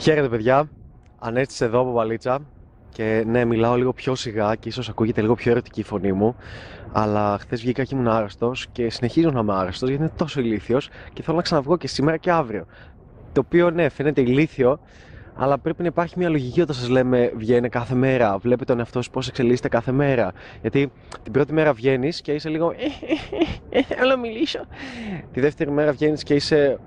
Χαίρετε παιδιά, Ανέστησε εδώ από Βαλίτσα και ναι, μιλάω λίγο πιο σιγά και ίσως ακούγεται λίγο πιο ερωτική η φωνή μου αλλά χθε βγήκα και ήμουν άρρωστο και συνεχίζω να είμαι άρρωστο γιατί είναι τόσο ηλίθιο και θέλω να ξαναβγώ και σήμερα και αύριο. Το οποίο ναι, φαίνεται ηλίθιο, αλλά πρέπει να υπάρχει μια λογική όταν σα λέμε βγαίνει κάθε μέρα. Βλέπετε τον εαυτό σου πώ εξελίσσεται κάθε μέρα. Γιατί την πρώτη μέρα βγαίνει και είσαι λίγο. Θέλω να μιλήσω. Τη δεύτερη μέρα βγαίνει και είσαι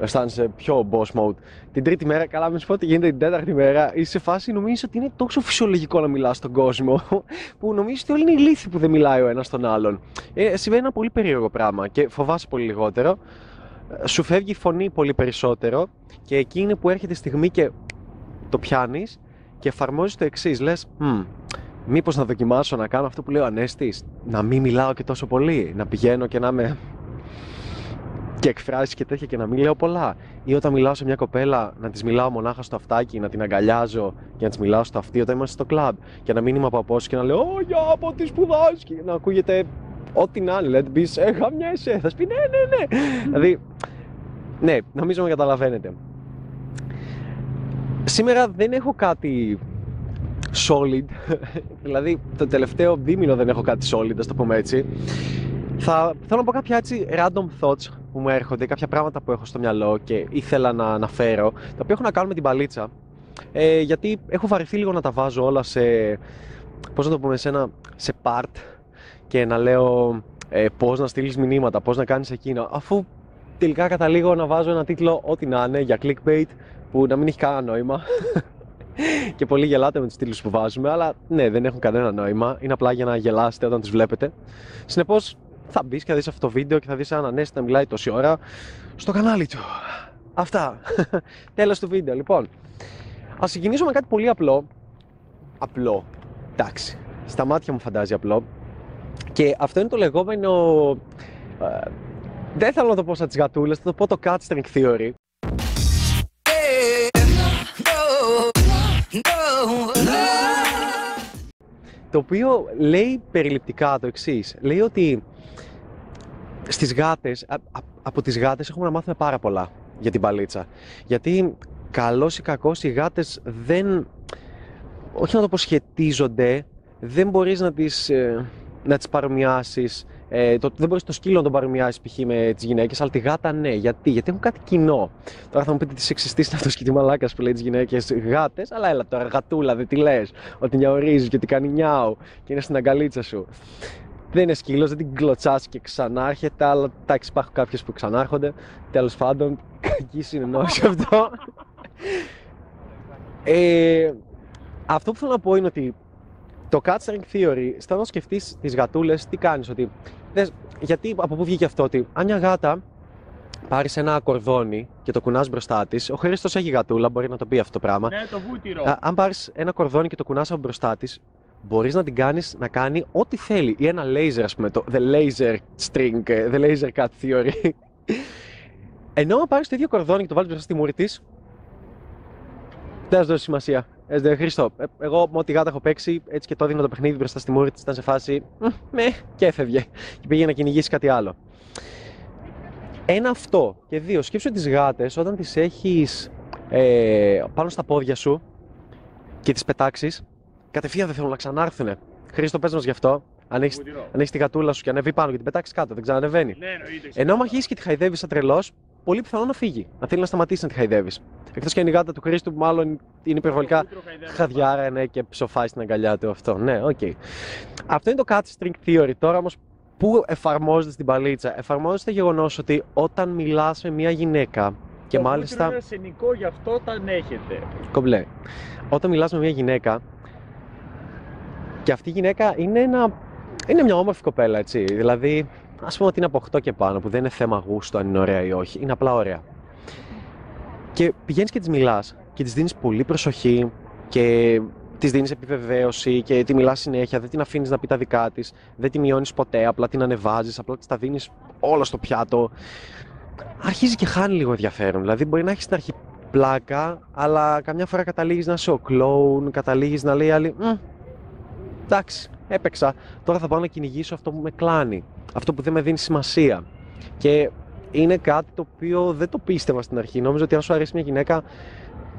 αισθάνεσαι πιο boss mode. Την τρίτη μέρα, καλά, με σου πω ότι γίνεται την τέταρτη μέρα, είσαι σε φάση νομίζεις ότι είναι τόσο φυσιολογικό να μιλάς στον κόσμο, που νομίζεις ότι όλοι είναι ηλίθιοι που δεν μιλάει ο ένας τον άλλον. Ε, συμβαίνει ένα πολύ περίεργο πράγμα και φοβάσαι πολύ λιγότερο. Σου φεύγει η φωνή πολύ περισσότερο και εκεί είναι που έρχεται η στιγμή και το πιάνεις και εφαρμόζεις το εξής. Λες, μήπως να δοκιμάσω να κάνω αυτό που λέει ο Ανέστης, να μην μιλάω και τόσο πολύ, να πηγαίνω και να είμαι και εκφράσει και τέτοια και να μην λέω πολλά. Ή όταν μιλάω σε μια κοπέλα, να της μιλάω μονάχα στο αυτάκι, να την αγκαλιάζω και να της μιλάω στο αυτί όταν είμαστε στο κλαμπ. Και να μην είμαι από απόσταση και να λέω Ω, για από τι σπουδάζει. Και να ακούγεται ό,τι να είναι. Δηλαδή, πει Ε, χαμιέσαι. Θα πει Ναι, ναι, ναι. δηλαδή, ναι, νομίζω με καταλαβαίνετε. Σήμερα δεν έχω κάτι solid. δηλαδή, το τελευταίο δίμηνο δεν έχω κάτι solid, ας το πούμε έτσι. Θα θέλω να πω κάποια έτσι random thoughts που μου έρχονται, κάποια πράγματα που έχω στο μυαλό και ήθελα να αναφέρω, τα οποία έχουν να κάνουν με την παλίτσα. Ε, γιατί έχω βαρεθεί λίγο να τα βάζω όλα σε, πώς να το πούμε, σε, ένα, σε part και να λέω ε, πώς να στείλεις μηνύματα, πώς να κάνεις εκείνο, αφού τελικά καταλήγω να βάζω ένα τίτλο ό,τι να είναι για clickbait που να μην έχει κανένα νόημα και πολύ γελάτε με τους τίτλους που βάζουμε, αλλά ναι, δεν έχουν κανένα νόημα. Είναι απλά για να γελάσετε όταν τους βλέπετε. Συνεπώς, θα μπεις και θα δεις αυτό το βίντεο και θα δεις έναν Ανέστη να μιλάει τόση ώρα στο κανάλι του. Αυτά. Τέλος του βίντεο. Λοιπόν, ας ξεκινήσω με κάτι πολύ απλό. Απλό. Εντάξει. Στα μάτια μου φαντάζει απλό. Και αυτό είναι το λεγόμενο. Ε, δεν θέλω να το πω σαν τις γατούλες, θα το πω το cat string theory. Το οποίο λέει περιληπτικά το εξής. Λέει ότι στις γάτες, από τις γάτες έχουμε να μάθουμε πάρα πολλά για την παλίτσα. Γιατί καλός ή κακός οι γάτες δεν, όχι να το πω σχετίζονται, δεν μπορείς να τις, ε, να τις παρομοιάσεις ε, το, δεν μπορείς το σκύλο να τον παρομοιάσεις π.χ. με τις γυναίκες, αλλά τη γάτα ναι. Γιατί, Γιατί έχουν κάτι κοινό. Τώρα θα μου πείτε τις σεξιστή είναι αυτό και τι μαλάκας που λέει τις γυναίκες γάτες, αλλά έλα τώρα γατούλα, δεν τη λες. Ότι νιαορίζει και ότι κάνει νιάου και είναι στην αγκαλίτσα σου δεν είναι σκύλος, δεν την κλωτσάς και ξανάρχεται, αλλά εντάξει, υπάρχουν κάποιες που ξανάρχονται. Τέλος πάντων, κακή συνεννόηση αυτό. ε, αυτό που θέλω να πω είναι ότι το cat theory, στα να σκεφτείς τις γατούλες, τι κάνεις, ότι. Δες, γιατί από πού βγήκε αυτό, ότι αν μια γάτα πάρει ένα κορδόνι και το κουνάς μπροστά της. Ο Χρήστος έχει γατούλα, μπορεί να το πει αυτό το πράγμα. Ναι, το βούτυρο. αν πάρεις ένα κορδόνι και το κουνάς από μπροστά της, μπορείς να την κάνεις να κάνει ό,τι θέλει. Ή ένα laser, ας πούμε, το the laser string, the laser cut theory. Ενώ αν πάρεις το ίδιο κορδόνι και το βάλεις μπροστά στη μούρη της, δεν θα δώσει σημασία. Ε, Χριστό, ε, εγώ με ό,τι γάτα έχω παίξει, έτσι και το έδινα το παιχνίδι μπροστά στη μούρη της, ήταν σε φάση, με, και έφευγε. Και πήγε να κυνηγήσει κάτι άλλο. Ένα αυτό. Και δύο, σκέψου τις γάτες όταν τις έχεις ε, πάνω στα πόδια σου και τις πετάξεις, κατευθείαν δεν θέλουν να ξανάρθουν. Χρήστο, πες μας γι' αυτό. Αν έχει τη γατούλα σου και ανέβει πάνω και την πετάξεις κάτω, δεν ξανανεβαίνει. Ναι, Ενώ άμα αρχίσει και τη χαϊδεύεις σαν τρελός, πολύ πιθανό να φύγει. Να θέλει να σταματήσει να τη χαϊδεύεις. Εκτός και είναι η γάτα του Χρήστου που μάλλον είναι υπερβολικά χαδιάρα ναι, και ψοφάει στην αγκαλιά του αυτό. Ναι, OK. Okay. Αυτό είναι το cat string theory. Τώρα όμως πού εφαρμόζεται στην μπαλίτσα; Εφαρμόζεται το γεγονός ότι όταν μιλάς με μια γυναίκα και το μάλιστα. Είναι αρσενικό, γι' αυτό όταν έχετε. Κομπλέ. Όταν μιλάς με μια γυναίκα, και αυτή η γυναίκα είναι, ένα, είναι μια όμορφη κοπέλα, έτσι. Δηλαδή, ας πούμε ότι είναι από 8 και πάνω, που δεν είναι θέμα γούστο αν είναι ωραία ή όχι. Είναι απλά ωραία. Και πηγαίνεις και της μιλάς και της δίνεις πολύ προσοχή και της δίνεις επιβεβαίωση και τη μιλάς συνέχεια. Δεν την αφήνεις να πει τα δικά της, δεν τη μειώνεις ποτέ, απλά την ανεβάζεις, απλά της τα δίνεις όλα στο πιάτο. Αρχίζει και χάνει λίγο ενδιαφέρον. Δηλαδή, μπορεί να έχεις στην αρχή πλάκα, αλλά καμιά φορά καταλήγεις να είσαι ο κλόουν, καταλήγεις να λέει άλλη εντάξει, έπαιξα. Τώρα θα πάω να κυνηγήσω αυτό που με κλάνει. Αυτό που δεν με δίνει σημασία. Και είναι κάτι το οποίο δεν το πίστευα στην αρχή. Νόμιζα ότι αν σου αρέσει μια γυναίκα,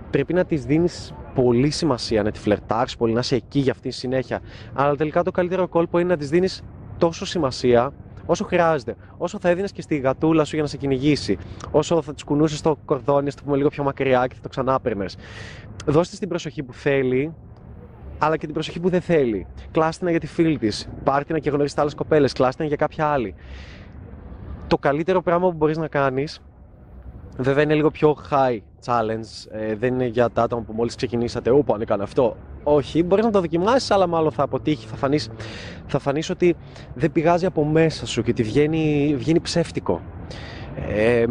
πρέπει να της δίνεις πολύ σημασία, να τη φλερτάρεις πολύ, να είσαι εκεί για αυτή τη συνέχεια. Αλλά τελικά το καλύτερο κόλπο είναι να της δίνεις τόσο σημασία όσο χρειάζεται. Όσο θα έδινες και στη γατούλα σου για να σε κυνηγήσει. Όσο θα της κουνούσες το κορδόνι, ας το πούμε λίγο πιο μακριά και θα το ξανά παίρνε. Δώστε την προσοχή που θέλει, αλλά και την προσοχή που δεν θέλει. Κλάστηνα για τη φίλη της. Πάρτινα και γνωρίσει άλλες κοπέλες. Κλάστηνα για κάποια άλλη. Το καλύτερο πράγμα που μπορείς να κάνεις, βέβαια είναι λίγο πιο high challenge. Ε, δεν είναι για τα άτομα που μόλις ξεκινήσατε. Ωπω, αν έκανε αυτό. Όχι, μπορείς να το δοκιμάσεις, αλλά μάλλον θα αποτύχει. Θα φανείς θα φανείς ότι δεν πηγάζει από μέσα σου και ότι βγαίνει, βγαίνει ψεύτικο. Ε,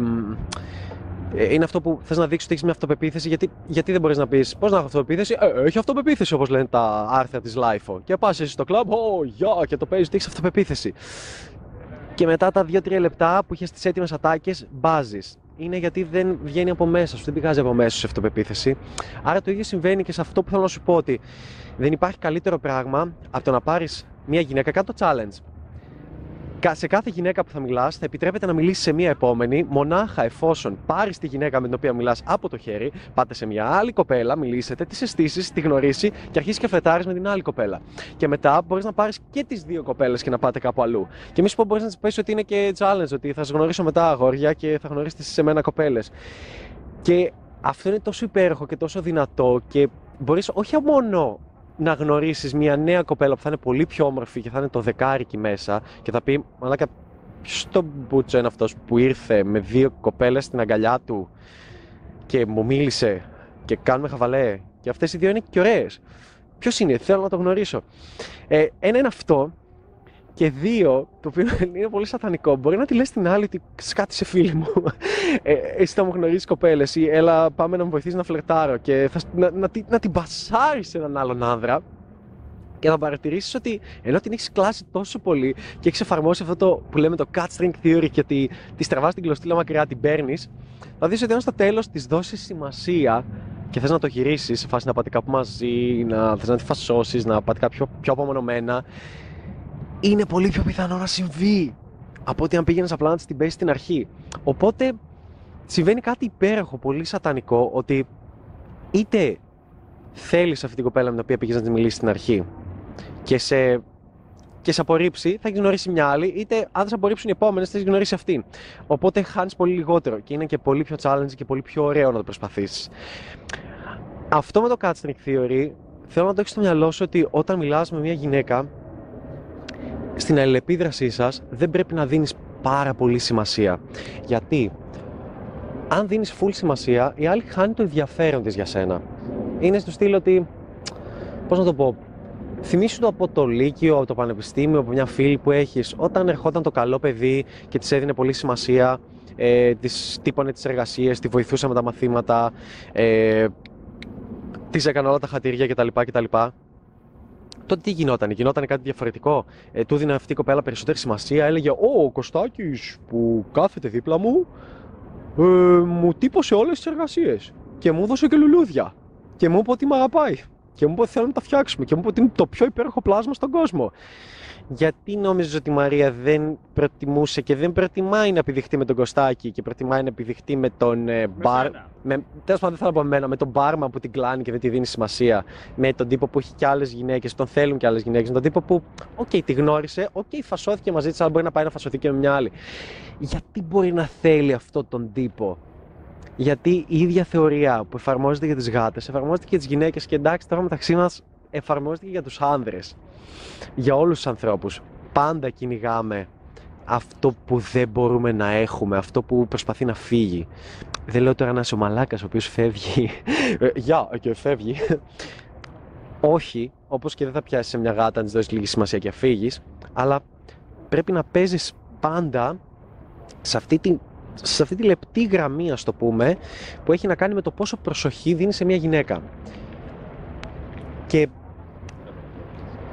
είναι αυτό που θες να δείξεις ότι έχεις μια αυτοπεποίθηση. Γιατί, γιατί δεν μπορείς να πεις Πώς να έχω αυτοπεποίθηση, ε, Έχει αυτοπεποίθηση όπως λένε τα άρθρα της LIFO. Και πας εσύ στο κλαμπ, Ω, γεια, και το παίζεις ότι έχεις αυτοπεποίθηση. Και μετά τα 2-3 λεπτά που είχες τις έτοιμες ατάκες, μπάζεις είναι γιατί δεν βγαίνει από μέσα σου, δεν πηγάζει από μέσα σου αυτοπεποίθηση. Άρα το ίδιο συμβαίνει και σε αυτό που θέλω να σου πω ότι δεν υπάρχει καλύτερο πράγμα από το να πάρεις μια γυναίκα κάτω challenge σε κάθε γυναίκα που θα μιλάς, θα επιτρέπεται να μιλήσεις σε μία επόμενη, μονάχα εφόσον πάρεις τη γυναίκα με την οποία μιλάς από το χέρι, πάτε σε μια άλλη κοπέλα, μιλήσετε, τις αισθήσεις, τη γνωρίσει και αρχίσει και φλετάρει με την άλλη κοπέλα. Και μετά μπορείς να πάρεις και τις δύο κοπέλες και να πάτε κάπου αλλού. Και μη σου πω μπορείς να τη πεις ότι είναι και challenge, ότι θα σε γνωρίσω μετά αγόρια και θα γνωρίσετε σε μένα κοπέλες. Και αυτό είναι τόσο υπέροχο και τόσο δυνατό και μπορείς όχι μόνο να γνωρίσεις μια νέα κοπέλα που θα είναι πολύ πιο όμορφη και θα είναι το δεκάρι εκεί μέσα και θα πει Μαλάκα, ποιος το μπούτσο είναι αυτός που ήρθε με δύο κοπέλες στην αγκαλιά του και μου μίλησε και κάνουμε χαβαλέ. Και αυτές οι δύο είναι και ωραίες. Ποιος είναι, θέλω να το γνωρίσω. Ε, ένα είναι αυτό και δύο, το οποίο είναι πολύ σατανικό, μπορεί να τη λες την άλλη ότι σε φίλη μου. Ε, εσύ θα μου γνωρίζεις κοπέλες ή έλα πάμε να μου βοηθήσεις να φλερτάρω και θα, να, να, να, την πασάρει σε έναν άλλον άνδρα και θα παρατηρήσεις ότι ενώ την έχεις κλάσει τόσο πολύ και έχεις εφαρμόσει αυτό το που λέμε το cut string theory και ότι τη τραβά την κλωστήλα μακριά, την παίρνεις, θα δεις ότι αν στο τέλος της δώσεις σημασία και θες να το γυρίσεις σε φάση να πάτε κάπου μαζί, να θες να τη φασώσεις, να πάτε κάπου πιο, πιο απομονωμένα, είναι πολύ πιο πιθανό να συμβεί από ότι αν πήγαινε απλά να την πέσει στην αρχή. Οπότε συμβαίνει κάτι υπέροχο, πολύ σατανικό, ότι είτε θέλεις αυτή την κοπέλα με την οποία πήγες να της μιλήσεις στην αρχή και σε, και σε απορρίψει, θα έχεις γνωρίσει μια άλλη, είτε αν σε απορρίψουν οι επόμενες, θα έχεις γνωρίσει αυτήν. Οπότε χάνεις πολύ λιγότερο και είναι και πολύ πιο challenge και πολύ πιο ωραίο να το προσπαθήσεις. Αυτό με το catching theory θέλω να το έχεις στο μυαλό σου ότι όταν μιλάς με μια γυναίκα στην αλληλεπίδρασή σας δεν πρέπει να δίνεις πάρα πολύ σημασία. Γιατί αν δίνεις full σημασία, η άλλη χάνει το ενδιαφέρον της για σένα. Είναι στο στυλ ότι, πώς να το πω, Θυμήσου το από το Λύκειο, από το Πανεπιστήμιο, από μια φίλη που έχεις, όταν ερχόταν το καλό παιδί και της έδινε πολύ σημασία, ε, της τύπωνε τις εργασίες, τη βοηθούσε με τα μαθήματα, ε, της έκανε όλα τα χατήρια κτλ. κτλ τότε τι γινόταν, γινόταν κάτι διαφορετικό; Ε, του δίνει αυτή η κοπέλα περισσότερη σημασία, έλεγε Ω, ο Κωστάκης που κάθεται δίπλα μου, ε, μου τύπωσε όλες τις εργασίες. Και μου έδωσε και λουλούδια. Και μου είπε ότι με αγαπάει. Και μου είπε ότι θέλω να τα φτιάξουμε. Και μου είπε ότι είναι το πιο υπέροχο πλάσμα στον κόσμο γιατί νόμιζες ότι η Μαρία δεν προτιμούσε και δεν προτιμάει να επιδειχτεί με τον Κωστάκη και προτιμάει να επιδειχτεί με τον ε, μπαρ. Με, τέλος πάντων, δεν θέλω να πω εμένα, με τον μπάρμα που την κλάνει και δεν τη δίνει σημασία. Με τον τύπο που έχει και άλλες γυναίκες, τον θέλουν και άλλες γυναίκες. Με τον τύπο που, OK, okay, τη γνώρισε, OK, okay, φασώθηκε μαζί της, αλλά μπορεί να πάει να φασωθεί και με μια άλλη. Γιατί μπορεί να θέλει αυτό τον τύπο. Γιατί η ίδια θεωρία που εφαρμόζεται για τις γάτες εφαρμόζεται και για τις γυναίκες και εντάξει τώρα μεταξύ μας εφαρμόζεται και για τους άνδρες για όλους τους ανθρώπους. Πάντα κυνηγάμε αυτό που δεν μπορούμε να έχουμε, αυτό που προσπαθεί να φύγει. Δεν λέω τώρα να είσαι ο μαλάκας ο οποίος φεύγει. Ε, γεια, και φεύγει. Όχι, όπως και δεν θα πιάσεις σε μια γάτα να της δώσεις λίγη σημασία και φύγεις, αλλά πρέπει να παίζεις πάντα σε αυτή τη, σε αυτή τη λεπτή γραμμή, ας το πούμε, που έχει να κάνει με το πόσο προσοχή δίνει σε μια γυναίκα. Και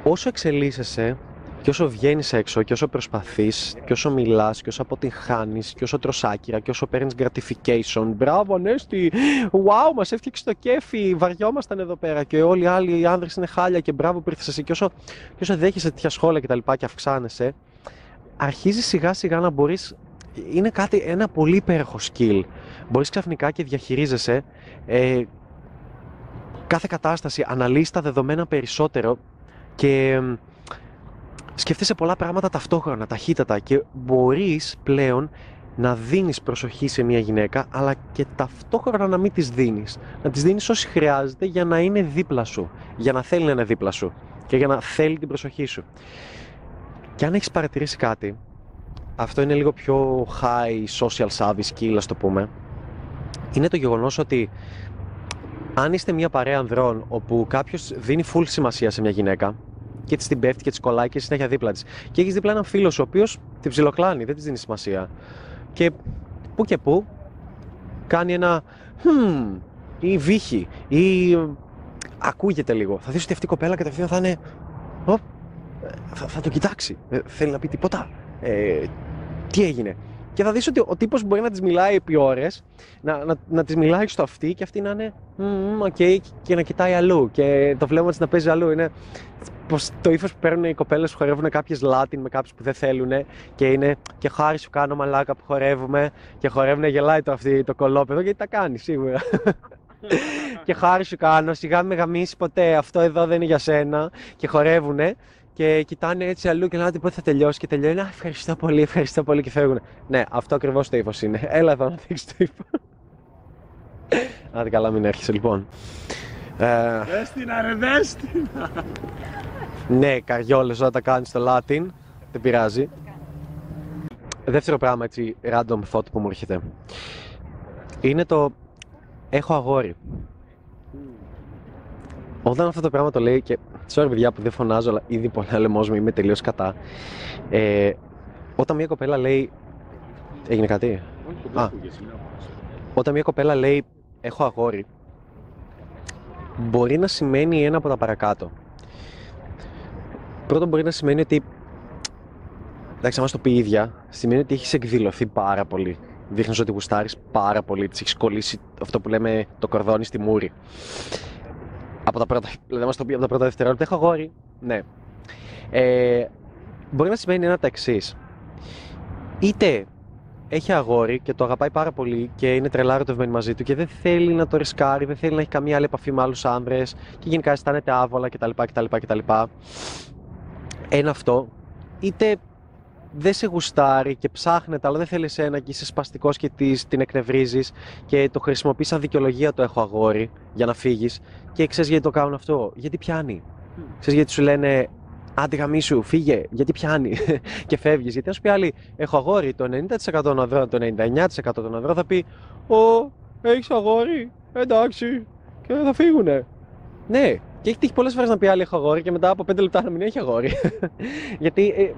όσο εξελίσσεσαι και όσο βγαίνεις έξω και όσο προσπαθείς, και όσο μιλάς, και όσο αποτυγχάνεις, και όσο τροσάκυρα, και όσο παίρνεις gratification. Μπράβο, Ανέστη! Wow, μας έφτιαξε το κέφι! Βαριόμασταν εδώ πέρα και όλοι οι άλλοι οι άνδρες είναι χάλια και μπράβο που ήρθες εσύ. Και όσο, και όσο δέχεσαι τέτοια σχόλια κτλ. Και, και αυξάνεσαι, αρχίζεις σιγά σιγά να μπορείς. Είναι κάτι, ένα πολύ υπέροχο skill. Μπορείς ξαφνικά και διαχειρίζεσαι ε, κάθε κατάσταση αναλύεις τα δεδομένα περισσότερο και σκέφτεσαι πολλά πράγματα ταυτόχρονα, ταχύτατα και μπορείς πλέον να δίνεις προσοχή σε μια γυναίκα αλλά και ταυτόχρονα να μην της δίνεις. Να της δίνεις όσοι χρειάζεται για να είναι δίπλα σου, για να θέλει να είναι δίπλα σου και για να θέλει την προσοχή σου. Και αν έχεις παρατηρήσει κάτι, αυτό είναι λίγο πιο high social service skill, ας το πούμε, είναι το γεγονός ότι αν είστε μια παρέα ανδρών όπου κάποιος δίνει full σημασία σε μια γυναίκα και της την πέφτει και της κολλάει και συνέχεια δίπλα της. Και έχεις δίπλα έναν φίλο ο οποίος την ψιλοκλάνει, δεν της δίνει σημασία. Και που και που κάνει ένα χμ, ή βήχει ή ακούγεται λίγο. Θα δεις ότι αυτή η κοπέλα κατευθείαν θα είναι θα, θα το κοιτάξει. Ε, θέλει να πει τίποτα. Ε, τι έγινε. Και θα δεις ότι ο τύπος μπορεί να της μιλάει επί ώρες, να, να, να της μιλάει στο αυτί και αυτή να είναι OK okay, και να κοιτάει αλλού και το βλέμμα της να παίζει αλλού. Είναι πως το ύφος που παίρνουν οι κοπέλες που χορεύουν κάποιες Λάτιν με κάποιους που δεν θέλουν και είναι και χάρη σου κάνω μαλάκα που χορεύουμε και χορεύουν γελάει το αυτή το κολόπεδο γιατί τα κάνει σίγουρα. και χάρη σου κάνω, σιγά με γαμίσεις ποτέ, αυτό εδώ δεν είναι για σένα και χορεύουνε και κοιτάνε έτσι αλλού και λένε πότε θα τελειώσει; Και τελειώνει. Α, ευχαριστώ πολύ, ευχαριστώ πολύ και φεύγουν. Ναι, αυτό ακριβώς το ύφος είναι. Έλα εδώ να δείξεις το ύφο. Άντε καλά, μην έρχεσαι λοιπόν. Ε, δέστηνα, ρε, δέστηνα. Ναι, καριόλες όταν τα κάνεις στο Latin. Δεν πειράζει. Δεύτερο πράγμα έτσι, random thought που μου έρχεται. Είναι το έχω αγόρι. Όταν αυτό το πράγμα το λέει και sorry παιδιά που δεν φωνάζω αλλά ήδη πολλά λαιμός μου είμαι τελείως κατά. Ε, όταν μια κοπέλα λέει έγινε κάτι; Α, όταν μια κοπέλα λέει έχω αγόρι μπορεί να σημαίνει ένα από τα παρακάτω. Πρώτον μπορεί να σημαίνει ότι εντάξει, άμα το πει η ίδια, σημαίνει ότι έχεις εκδηλωθεί πάρα πολύ. Δείχνεις ότι γουστάρεις πάρα πολύ, της έχεις κολλήσει αυτό που λέμε το κορδόνι στη μούρη από τα πρώτα, δηλαδή μας το πει από τα πρώτα δευτερόλεπτα, έχω αγόρι, ναι. Ε, μπορεί να σημαίνει ένα τα εξής. Είτε έχει αγόρι και το αγαπάει πάρα πολύ και είναι τρελά ερωτευμένη μαζί του και δεν θέλει να το ρισκάρει, δεν θέλει να έχει καμία άλλη επαφή με άλλους άνδρες και γενικά αισθάνεται άβολα κτλ. κτλ, κτλ. Ένα αυτό. Είτε δεν σε γουστάρει και ψάχνεται, αλλά δεν θέλει εσένα και είσαι σπαστικός και την εκνευρίζεις και το χρησιμοποιείς σαν δικαιολογία το έχω αγόρι για να φύγεις. Και ξέρεις γιατί το κάνουν αυτό; Γιατί πιάνει. Mm. Ξέρεις γιατί σου λένε Άντε γαμίσου, φύγε, γιατί πιάνει και φεύγεις. Γιατί αν σου πει άλλη, έχω αγόρι, το 90% των ανδρών, το 99% των ανδρών θα πει Ω, έχεις αγόρι, εντάξει, και θα φύγουνε. Ναι, και έχει τύχει πολλές φορές να πει άλλη έχω αγόρι και μετά από 5 λεπτά να μην έχει αγόρι. Γιατί ε,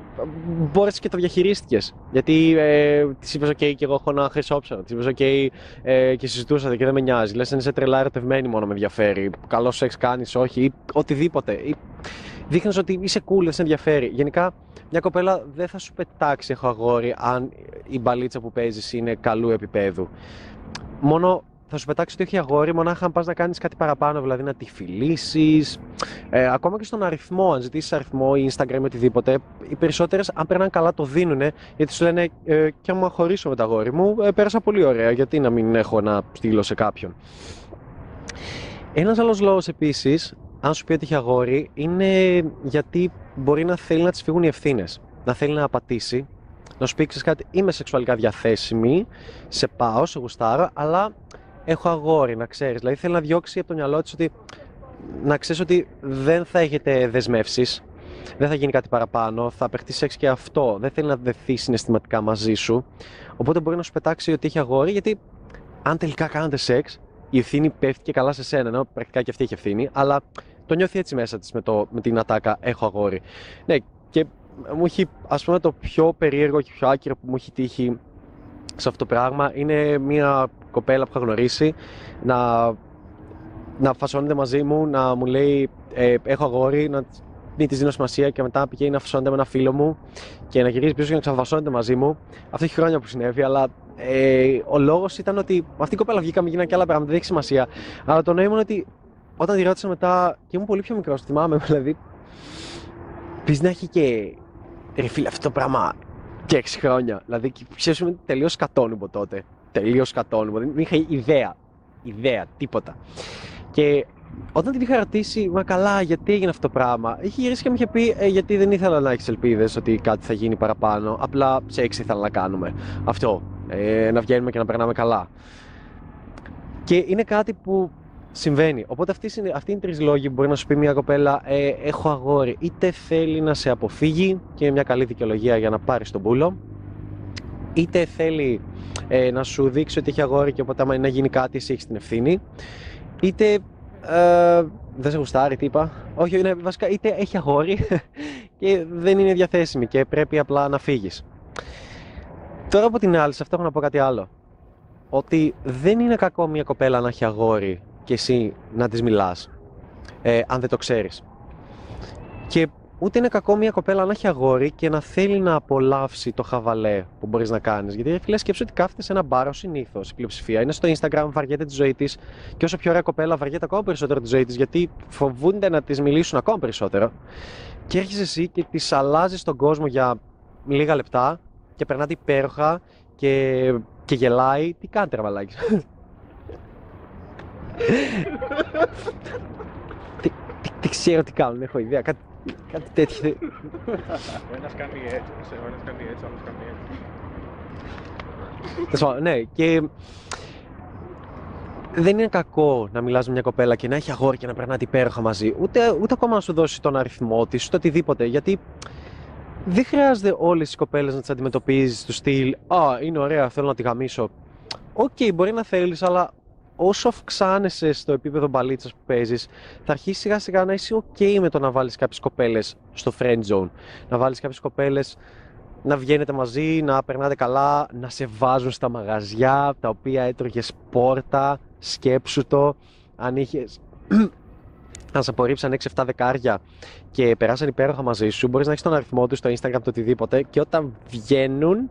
μπόρεσε και το διαχειρίστηκες. Γιατί ε, της είπες: OK, και εγώ έχω ένα χρυσόψαρο. Της είπες: OK, ε, και συζητούσατε και δεν με νοιάζει. Λες, είσαι τρελά ερωτευμένη μόνο με ενδιαφέρει. Καλό σεξ κάνεις, όχι, ή οτιδήποτε. Ή, δείχνεις ότι είσαι cool, δεν σε ενδιαφέρει. Γενικά, μια κοπέλα δεν θα σου πετάξει έχω αγόρι αν η μπαλίτσα που παίζεις είναι καλού επίπεδου. Μόνο θα σου πετάξει ότι έχει αγόρι μονάχα αν πας να κάνεις κάτι παραπάνω, δηλαδή να τη φιλήσεις. Ε, ακόμα και στον αριθμό, αν ζητήσεις αριθμό ή Instagram ή οτιδήποτε, οι περισσότερες, αν περνάνε καλά, το δίνουν γιατί σου λένε ε, και άμα χωρίσω με τα αγόρι μου, ε, πέρασα πολύ ωραία. Γιατί να μην έχω να στείλω σε κάποιον. Ένας άλλος λόγος επίσης, αν σου πει ότι έχει αγόρι, είναι γιατί μπορεί να θέλει να της φύγουν οι ευθύνες. Να θέλει να απατήσει να σου πει κάτι, είμαι σεξουαλικά διαθέσιμη, σε πάω, σε γουστάρω, αλλά έχω αγόρι, να ξέρεις. Δηλαδή θέλει να διώξει από το μυαλό της ότι να ξέρεις ότι δεν θα έχετε δεσμεύσεις, δεν θα γίνει κάτι παραπάνω, θα απεχτεί σεξ και αυτό. Δεν θέλει να δεθεί συναισθηματικά μαζί σου. Οπότε μπορεί να σου πετάξει ότι έχει αγόρι, γιατί αν τελικά κάνετε σεξ, η ευθύνη πέφτει και καλά σε σένα. Ενώ πρακτικά και αυτή έχει ευθύνη, αλλά το νιώθει έτσι μέσα της με, με την ατάκα Έχω αγόρι. Ναι, και μου έχει, ας πούμε, το πιο περίεργο και πιο άκυρο που μου έχει τύχει σε αυτό το πράγμα είναι μια κοπέλα που είχα γνωρίσει να, να φασώνεται μαζί μου, να μου λέει ε, έχω αγόρι, να μην της δίνω σημασία και μετά πηγαίνει να φασώνεται με ένα φίλο μου και να γυρίζει πίσω και να ξαναφασώνεται μαζί μου. Αυτό έχει χρόνια που συνέβη, αλλά ε, ο λόγος ήταν ότι αυτή η κοπέλα βγήκαμε, γίνανε και άλλα πράγματα, δεν έχει σημασία. Αλλά το νόημα είναι ότι όταν τη ρώτησα μετά και ήμουν πολύ πιο μικρός, θυμάμαι δηλαδή. Πεις να έχει και ρε φίλε, αυτό το πράγμα και 6 χρόνια. Δηλαδή, ξέρω είμαι τελείως κατόνυμο τότε. Τελείως κατόνυμο. Δεν είχα ιδέα. Ιδέα, τίποτα. Και όταν την είχα ρωτήσει, μα καλά, γιατί έγινε αυτό το πράγμα, είχε γυρίσει και μου είχε πει, ε, γιατί δεν ήθελα να έχεις ελπίδες ότι κάτι θα γίνει παραπάνω. Απλά σεξ ήθελα να κάνουμε. Αυτό. Ε, να βγαίνουμε και να περνάμε καλά. Και είναι κάτι που συμβαίνει. Οπότε αυτή είναι, αυτή είναι οι τρεις λόγοι που μπορεί να σου πει μια κοπέλα: ε, Έχω αγόρι. Είτε θέλει να σε αποφύγει και είναι μια καλή δικαιολογία για να πάρεις τον πούλο, είτε θέλει ε, να σου δείξει ότι έχει αγόρι και οπότε άμα να γίνει κάτι, εσύ έχεις την ευθύνη, είτε ε, δεν σε γουστάρει, τι είπα. Όχι, είναι βασικά είτε έχει αγόρι και δεν είναι διαθέσιμη και πρέπει απλά να φύγεις. Τώρα από την άλλη, σε αυτό έχω να πω κάτι άλλο. Ότι δεν είναι κακό μια κοπέλα να έχει αγόρι και εσύ να της μιλάς, ε, αν δεν το ξέρεις. Και ούτε είναι κακό μια κοπέλα να έχει αγόρι και να θέλει να απολαύσει το χαβαλέ που μπορείς να κάνεις. Γιατί φίλε, σκέψου ότι κάθεται σε ένα μπάρο συνήθως. Η πλειοψηφία είναι στο Instagram, βαριέται τη ζωή της. Και όσο πιο ωραία κοπέλα, βαριέται ακόμα περισσότερο τη ζωή της, γιατί φοβούνται να της μιλήσουν ακόμα περισσότερο. Και έρχεσαι εσύ και της αλλάζεις τον κόσμο για λίγα λεπτά και περνάτε υπέροχα και, και γελάει. Τι κάνετε, ρε μαλάκι. Τι, τι, τι, ξέρω τι κάνουν, έχω ιδέα. Κάτι, Κάτι τέτοιο. Ο ένας κάνει έτσι, ο ένας κάνει έτσι, ο άλλος κάνει έτσι. ναι, και δεν είναι κακό να μιλάς με μια κοπέλα και να έχει αγόρι και να περνάτε υπέροχα μαζί. Ούτε, ούτε ακόμα να σου δώσει τον αριθμό της, ούτε οτιδήποτε. Γιατί δεν χρειάζεται όλες οι κοπέλες να τις αντιμετωπίζεις του στυλ Α, είναι ωραία, θέλω να τη γαμήσω. OK, okay, μπορεί να θέλεις, αλλά όσο αυξάνεσαι στο επίπεδο μπαλίτσας που παίζεις, θα αρχίσεις σιγά σιγά να είσαι OK με το να βάλεις κάποιες κοπέλες στο friend zone. Να βάλεις κάποιες κοπέλες να βγαίνετε μαζί, να περνάτε καλά, να σε βάζουν στα μαγαζιά τα οποία έτρωγες πόρτα. Σκέψου το. Αν είχες. αν σε απορρίψαν 6-7 δεκάρια και περάσαν υπέροχα μαζί σου, μπορείς να έχεις τον αριθμό τους στο Instagram, το οτιδήποτε, και όταν βγαίνουν,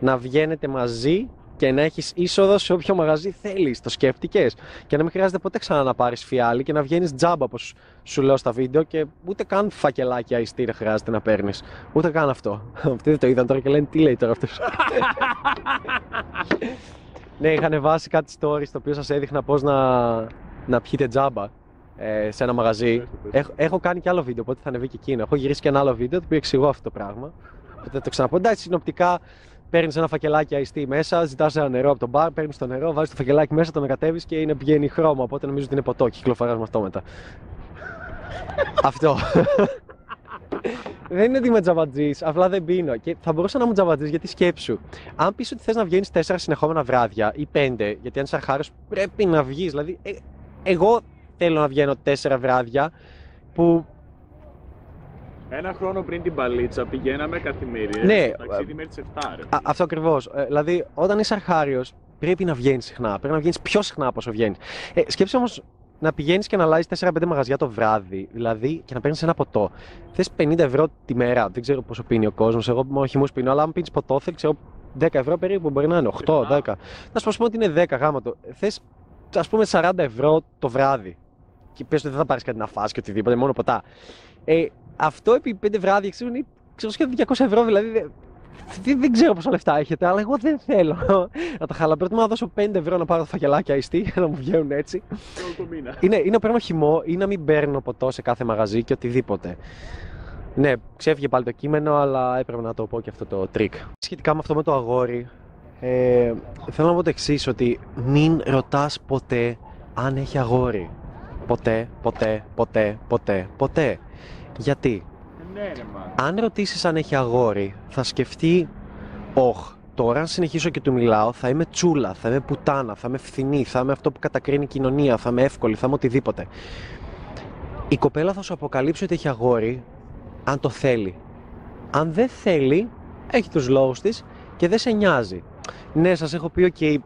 να βγαίνετε μαζί και να έχεις είσοδο σε όποιο μαγαζί θέλεις. Το σκέφτηκες. Και να μην χρειάζεται ποτέ ξανά να πάρεις φιάλη και να βγαίνεις τζάμπα όπως σου λέω στα βίντεο και ούτε καν φακελάκια ιστήρια χρειάζεται να παίρνεις. Ούτε καν αυτό. Αυτοί δεν το είδαν τώρα και λένε τι λέει τώρα αυτός. ναι, είχαν βάσει κάτι stories το οποίο σας έδειχνα πώς να, να πιείτε τζάμπα ε, σε ένα μαγαζί. Έχω, έχω κάνει και άλλο βίντεο, οπότε θα ανεβεί και εκείνο. Έχω γυρίσει και ένα άλλο βίντεο το οποίο εξηγώ αυτό το πράγμα. Οπότε το ξαναπώ. Εντάξει, συνοπτικά παίρνεις ένα φακελάκι αϊστή μέσα, ζητάς ένα νερό από τον μπαρ, παίρνεις το νερό, βάζεις το φακελάκι μέσα, το μετατεύει και είναι, πηγαίνει χρώμα. Οπότε νομίζω ότι είναι ποτό και κυκλοφοράς με αυτό μετά. αυτό. δεν είναι ότι είμαι τζαβατζή, απλά δεν πίνω. Και θα μπορούσα να είμαι τζαβατζή γιατί σκέψου. Αν πεις ότι θες να βγαίνεις τέσσερα συνεχόμενα βράδια ή πέντε, γιατί αν είσαι αρχάριο πρέπει να βγεις. Δηλαδή, ε, εγώ θέλω να βγαίνω τέσσερα βράδια που ένα χρόνο πριν την παλίτσα πηγαίναμε καθημερινά. Ναι, ταξίδι μέχρι τις 7. Ρε. Α, αυτό ακριβώς. Ε, δηλαδή, όταν είσαι αρχάριος, πρέπει να βγαίνεις συχνά. Πρέπει να βγαίνεις πιο συχνά από όσο βγαίνεις. Ε, σκέψε όμως να πηγαίνεις και να αλλάζεις 4-5 μαγαζιά το βράδυ, δηλαδή και να παίρνεις ένα ποτό. Θες 50 ευρώ τη μέρα. Δεν ξέρω πόσο πίνει ο κόσμος. Εγώ με όχι μου πίνω, αλλά αν πίνεις ποτό, θέλει ξέρω 10 ευρώ περίπου. Μπορεί να είναι 8, 10. Να σου πω ότι είναι 10 γάμα το. Θες ας πούμε 40 ευρώ το βράδυ. Και πες ότι δεν θα πάρεις κάτι να φας και οτιδήποτε, μόνο ποτά. Ε, αυτό επί πέντε βράδια ξέρω, είναι ξέρω, σχεδόν 200 ευρώ, δηλαδή δεν, δεν ξέρω πόσα λεφτά έχετε, αλλά εγώ δεν θέλω να τα χαλάω. Προτιμώ να δώσω 5 ευρώ να πάρω τα φακελάκια ice tea, να μου βγαίνουν έτσι. είναι, είναι να παίρνω χυμό ή να μην παίρνω ποτό σε κάθε μαγαζί και οτιδήποτε. Ναι, ξέφυγε πάλι το κείμενο, αλλά έπρεπε να το πω και αυτό το τρικ. Σχετικά με αυτό με το αγόρι, ε, θέλω να πω το εξής, ότι μην ρωτάς ποτέ αν έχει αγόρι. Ποτέ, ποτέ, ποτέ, ποτέ, ποτέ. Γιατί; Ναι, ρε, αν ρωτήσεις αν έχει αγόρι, θα σκεφτεί, Ωχ, τώρα αν συνεχίσω και του μιλάω, θα είμαι τσούλα, θα είμαι πουτάνα, θα είμαι φθηνή, θα είμαι αυτό που κατακρίνει η κοινωνία, θα είμαι εύκολη, θα είμαι οτιδήποτε. Η κοπέλα θα σου αποκαλύψει ότι έχει αγόρι, αν το θέλει. Αν δεν θέλει, έχει τους λόγους της και δεν σε νοιάζει. Ναι, σας έχω πει, ok,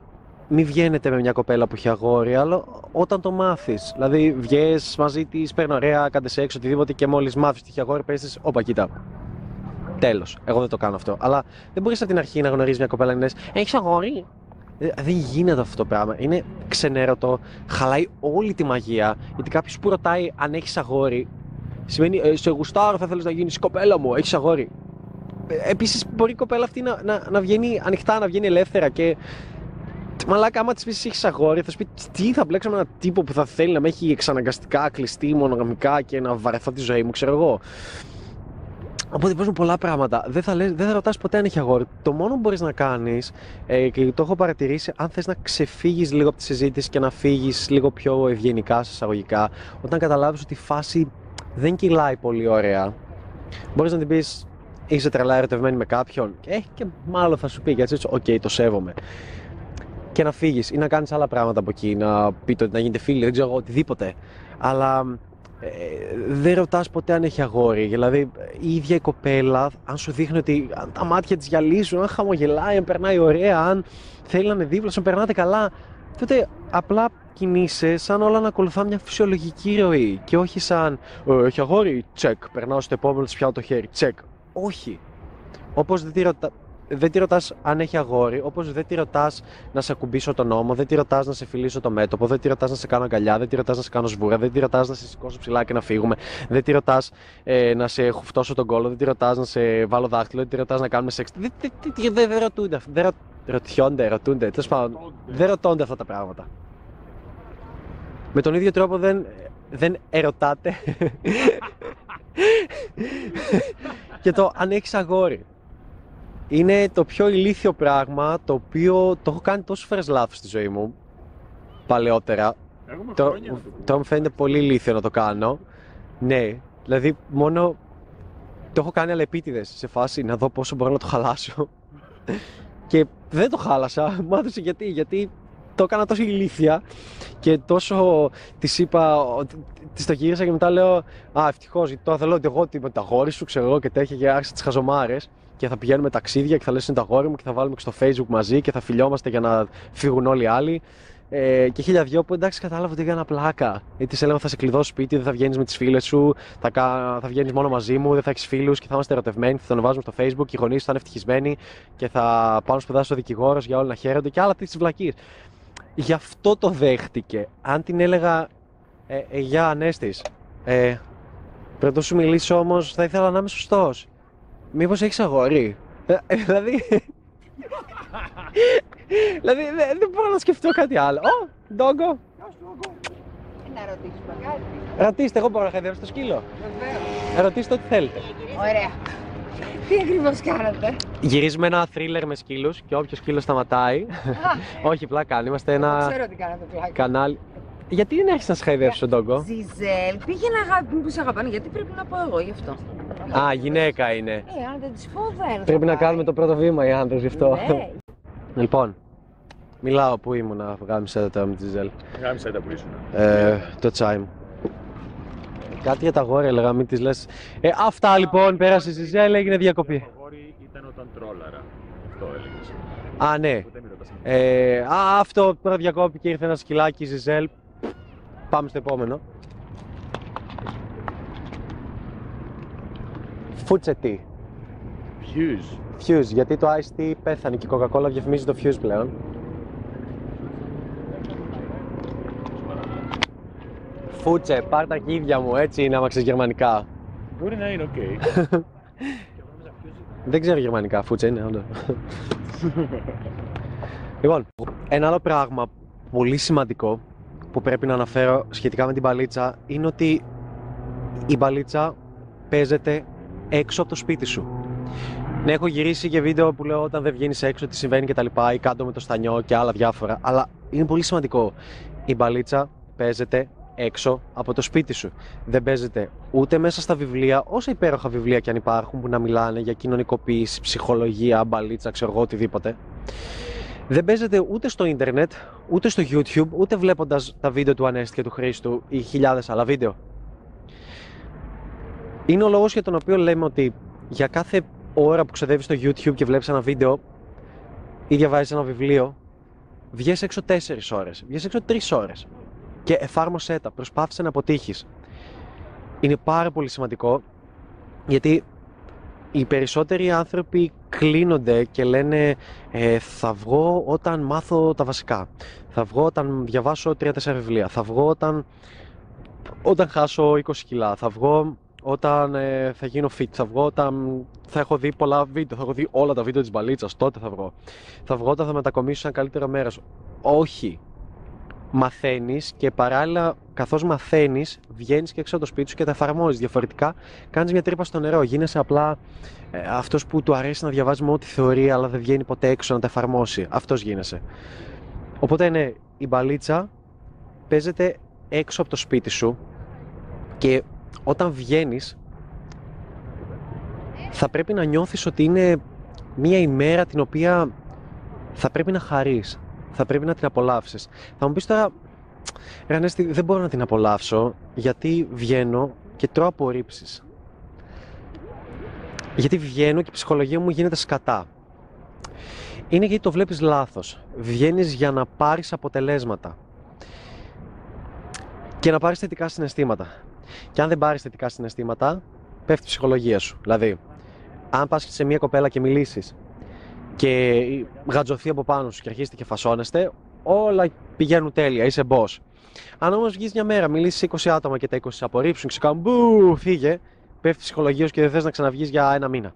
μην βγαίνετε με μια κοπέλα που έχει αγόρι, αλλά όταν το μάθεις. Δηλαδή, βγες μαζί της, παίρνει ωραία, κάντε σε έξω, οτιδήποτε και μόλις μάθεις ότι έχει αγόρι, πες όπα, κοίτα. Τέλος. Εγώ δεν το κάνω αυτό. Αλλά δεν μπορείς από την αρχή να γνωρίζεις μια κοπέλα και να Έχεις αγόρι; Ε, δεν γίνεται αυτό το πράγμα. Είναι ξενέρωτο, χαλάει όλη τη μαγεία. Γιατί κάποιος που ρωτάει αν έχεις αγόρι, σημαίνει ε, σε γουστάρω, θα θέλεις να γίνεις κοπέλα μου, έχεις αγόρι. Ε, Επίσης, μπορεί η κοπέλα αυτή να, να, να βγαίνει ανοιχτά, να βγαίνει ελεύθερα και Μαλάκα, άμα της πεις έχεις αγόρι, θα σου πει τι θα μπλέξω με έναν τύπο που θα θέλει να με έχει εξαναγκαστικά κλειστεί μονογαμικά και να βαρεθώ τη ζωή μου, ξέρω εγώ. Οπότε παίζουν πολλά πράγματα. Δεν θα, λες, δεν θα ρωτάς ποτέ αν έχει αγόρι. Το μόνο που μπορείς να κάνεις, ε, και το έχω παρατηρήσει, αν θες να ξεφύγεις λίγο από τη συζήτηση και να φύγεις λίγο πιο ευγενικά, σε εισαγωγικά, όταν καταλάβεις ότι η φάση δεν κυλάει πολύ ωραία, μπορείς να την πεις είσαι τρελά ερωτευμένη με κάποιον ε, και μάλλον θα σου πει γιατί έτσι, οκ, το σέβομαι. Και να φύγεις ή να κάνεις άλλα πράγματα από εκεί, να πείτε ότι να γίνετε φίλοι, δεν ξέρω εγώ, οτιδήποτε. Αλλά ε, δεν ρωτάς ποτέ αν έχει αγόρι. Δηλαδή, η ίδια η κοπέλα, αν σου δείχνει ότι αν τα μάτια της γυαλίζουν, αν χαμογελάει, αν περνάει ωραία, αν θέλει να είναι δίπλα, αν περνάτε καλά, τότε απλά κινείσαι σαν όλα να ακολουθά μια φυσιολογική ροή και όχι σαν «Ε, έχει αγόρι, τσεκ, περνάω στο επόμενο, της πιάω το χέρι, τσεκ. Όχι. Όπως δεν τη, ρωτα... δεν τη ρωτάς αν έχει αγόρι, όπως δεν τη ρωτάς να σε ακουμπήσω τον νόμο, δεν τη ρωτάς να σε φιλήσω το μέτωπο, δεν τη ρωτάς να σε κάνω αγκαλιά, δεν τη ρωτάς να σε κάνω σβούρα, δεν τη ρωτάς να σε σηκώσω ψηλά και να φύγουμε, δεν τη ρωτάς ε, να σε χουφτώσω τον κόλο, δεν τη ρωτάς να σε βάλω δάχτυλο, δεν τη ρωτάς να κάνουμε σεξ. Δεν, δεν, δεν, δεν, δεν ρωτούνται, δεν ρω... ρωτιόνται, ρωτούνται, τέλος πάντων, δεν ρωτώνται αυτά τα πράγματα. Με τον ίδιο τρόπο δεν, δεν ερωτάτε και το αν έχεις αγόρι. Είναι το πιο ηλίθιο πράγμα το οποίο το έχω κάνει τόσο φορές λάθος στη ζωή μου παλαιότερα. Έχουμε Το, χρόνια. να το πούμε. τώρα μου φαίνεται πολύ ηλίθιο να το κάνω. Ναι, δηλαδή μόνο το έχω κάνει αλλά επίτηδες σε φάση να δω πόσο μπορώ να το χαλάσω. και δεν το χάλασα. Μ' άρεσε γιατί, γιατί το έκανα τόσο ηλίθια και τόσο της είπα, της το γύρισα και μετά λέω Α, ευτυχώς γιατί τώρα θέλω ότι εγώ με τα αγόρι σου, ξέρω εγώ και τέτοια και άρχισα τις χαζομάρες και θα πηγαίνουμε ταξίδια και θα λες είναι το αγόρι μου και θα βάλουμε και στο facebook μαζί και θα φιλιόμαστε για να φύγουν όλοι οι άλλοι. Ε, και χίλια δυο που εντάξει κατάλαβα ότι έκανα πλάκα. Γιατί σε έλεγα θα σε κλειδώσω σπίτι, δεν θα βγαίνεις με τις φίλες σου, θα, κα- θα βγαίνεις μόνο μαζί μου, δεν θα έχεις φίλους και θα είμαστε ερωτευμένοι, θα το ανεβάζουμε στο facebook, οι γονείς θα είναι ευτυχισμένοι και θα πάνε σπουδάσει ο δικηγόρος για όλοι να χαίρονται και άλλα τέτοιες βλακίες. Γι' αυτό το δέχτηκε. Αν την έλεγα, ε, ε, Γεια Ανέστης, ε, πριν σου μιλήσω όμως θα ήθελα να είμαι σωστός. Μήπως έχεις αγόρι; Ε, ε, δηλαδή, δηλαδή δεν, δεν μπορώ να σκεφτώ κάτι άλλο. Ω, ντόγκο, Να ρωτήσουμε κάτι. ρωτήστε, εγώ μπορώ να χαϊδεύσω το σκύλο. Βεβαίως. Ρωτήστε ό,τι θέλετε. Ωραία. Τι ακριβώς κάνατε. Γυρίζουμε ένα θρίλερ με σκύλους και όποιος σκύλος σταματάει. Α, Όχι, πλάκα κάνει. Είμαστε εγώ ένα ξέρω ότι κάνατε πλάκα. κανάλι. Γιατί δεν έχεις να σε χαϊδεύσω, ντόγκο. Ζιζέλ, πήγαινε αγάπη μου που σε αγαπάνε, γιατί πρέπει να πω εγώ γι' αυτό. Α, γυναίκα είναι. Ε, αν δεν της πω δεν. θα Πρέπει να πάει. κάνουμε το πρώτο βήμα οι άντρες γι' αυτό. Ναι. Λοιπόν, μιλάω που ήμουν να γάμισε τώρα με τη Ζέλ. Γάμισα τα που ήσουν. Ε, το τσάι μου. Κάτι για τα αγόρια έλεγα, μην τις λες. Ε, αυτά λοιπόν, πέρασε η Ζέλ, έγινε διακοπή. Το αγόρι ήταν όταν τρόλαρα. Αυτό έλεγες. Α, ναι. Ποτέ μην ρωτάς. Ε, α, αυτό τώρα διακόπηκε, ήρθε ένα σκυλάκι η Ζιζέλ. Πάμε στο επόμενο. Φούτσε τι. Fuze. Fuze, γιατί το Ice Tea πέθανε και η Coca-Cola διαφημίζει το Fuze πλέον. Φούτσε, πάρ τα αρχίδια μου, έτσι είναι άμα ξέρεις γερμανικά. Μπορεί να είναι οκ. Δεν ξέρω γερμανικά, φούτσε είναι, όντως. λοιπόν, ένα άλλο πράγμα πολύ σημαντικό που πρέπει να αναφέρω σχετικά με την μπαλίτσα είναι ότι η μπαλίτσα παίζεται έξω από το σπίτι σου. Ναι, έχω γυρίσει και βίντεο που λέω όταν δεν βγαίνεις έξω τι συμβαίνει και τα λοιπά ή κάτω με το στανιό και άλλα διάφορα. Αλλά είναι πολύ σημαντικό. Η μπαλίτσα παίζεται έξω από το σπίτι σου. Δεν παίζεται ούτε μέσα στα βιβλία, όσα υπέροχα βιβλία και αν υπάρχουν που να μιλάνε για κοινωνικοποίηση, ψυχολογία, μπαλίτσα, ξέρω εγώ, οτιδήποτε. Δεν παίζεται ούτε στο ίντερνετ, ούτε στο YouTube, ούτε βλέποντας τα βίντεο του Ανέστη και του Χρήστου ή χιλιάδες άλλα βίντεο. Είναι ο λόγος για τον οποίο λέμε ότι για κάθε ώρα που ξοδεύεις στο YouTube και βλέπεις ένα βίντεο ή διαβάζεις ένα βιβλίο, βγες έξω 4 ώρες, βγες έξω 3 ώρες και εφάρμοσέ τα, προσπάθησε να αποτύχεις. Είναι πάρα πολύ σημαντικό γιατί οι περισσότεροι άνθρωποι κλείνονται και λένε ε, θα βγω όταν μάθω τα βασικά. Θα βγω όταν διαβάσω 3-4 βιβλία. Θα βγω όταν, όταν χάσω 20 κιλά. Θα βγω όταν ε, θα γίνω fit, θα βγω όταν θα έχω δει πολλά βίντεο, θα έχω δει όλα τα βίντεο της μπαλίτσας, τότε θα βγω. Θα βγω όταν θα μετακομίσω σε ένα καλύτερο μέρος. Όχι. Μαθαίνεις και παράλληλα καθώς μαθαίνεις βγαίνεις και έξω από το σπίτι σου και τα εφαρμόζεις. Διαφορετικά κάνεις μια τρύπα στο νερό, γίνεσαι απλά ε, αυτός που του αρέσει να διαβάζει μόνο τη θεωρία αλλά δεν βγαίνει ποτέ έξω να τα εφαρμόσει. Αυτός γίνεσαι. Οπότε ναι, η μπαλίτσα παίζεται έξω από το σπίτι σου και όταν βγαίνεις θα πρέπει να νιώθεις ότι είναι μία ημέρα την οποία θα πρέπει να χαρείς, θα πρέπει να την απολαύσεις. Θα μου πεις τώρα, ρε Ανέστη, δεν μπορώ να την απολαύσω γιατί βγαίνω και τρώω απορρίψεις. Γιατί βγαίνω και η ψυχολογία μου γίνεται σκατά. Είναι γιατί το βλέπεις λάθος. Βγαίνεις για να πάρεις αποτελέσματα και να πάρεις θετικά συναισθήματα. Και αν δεν πάρεις θετικά συναισθήματα, πέφτει η ψυχολογία σου. Δηλαδή, αν πας σε μια κοπέλα και μιλήσεις και γατζωθεί από πάνω σου και αρχίσετε και φασώνεστε, όλα πηγαίνουν τέλεια, είσαι boss. Αν όμως βγεις μια μέρα, μιλήσεις 20 άτομα και τα 20 απορρίψουν και σε κάνουν μπου, φύγε, πέφτεις η ψυχολογίας σου και δεν θες να ξαναβγείς για ένα μήνα.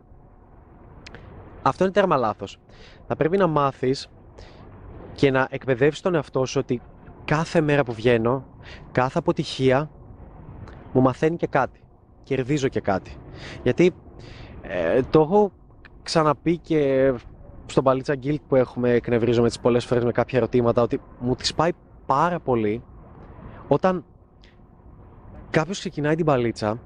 Αυτό είναι τέρμα λάθος. Θα πρέπει να μάθεις και να εκπαιδεύσεις τον εαυτό σου ότι κάθε μέρα που βγαίνω, κάθε αποτυχία μου μαθαίνει και κάτι. Κερδίζω και κάτι. Γιατί ε, το έχω ξαναπεί και στον Παλίτσα Guild που έχουμε εκνευρίζομαι τις πολλές φορές με κάποια ερωτήματα ότι μου τις πάει πάρα πολύ όταν κάποιος ξεκινάει την παλίτσα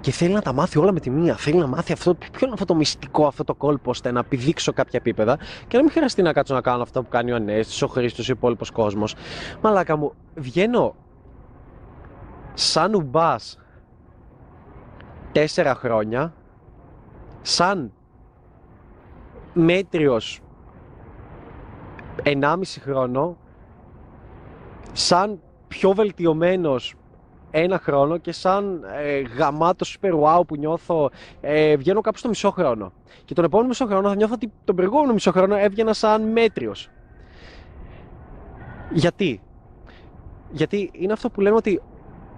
και θέλει να τα μάθει όλα με τη μία. Θέλει να μάθει αυτό, ποιο είναι αυτό το μυστικό, αυτό το κόλπο, ώστε να πηδήξω κάποια επίπεδα και να μην χρειαστεί να κάτσω να κάνω αυτό που κάνει ο Ανέστη, ο Χρήστος, ο υπόλοιπος κόσμος. Μαλάκα μου, βγαίνω σαν ουμπάς τέσσερα χρόνια, σαν μέτριος ενάμιση χρόνο, σαν πιο βελτιωμένος ένα χρόνο και σαν ε, γαμάτο super wow που νιώθω ε, βγαίνω κάπου στο μισό χρόνο. Και τον επόμενο μισό χρόνο θα νιώθω ότι τον προηγούμενο μισό χρόνο έβγαινα σαν μέτριος. Γιατί; Γιατί είναι αυτό που λέμε ότι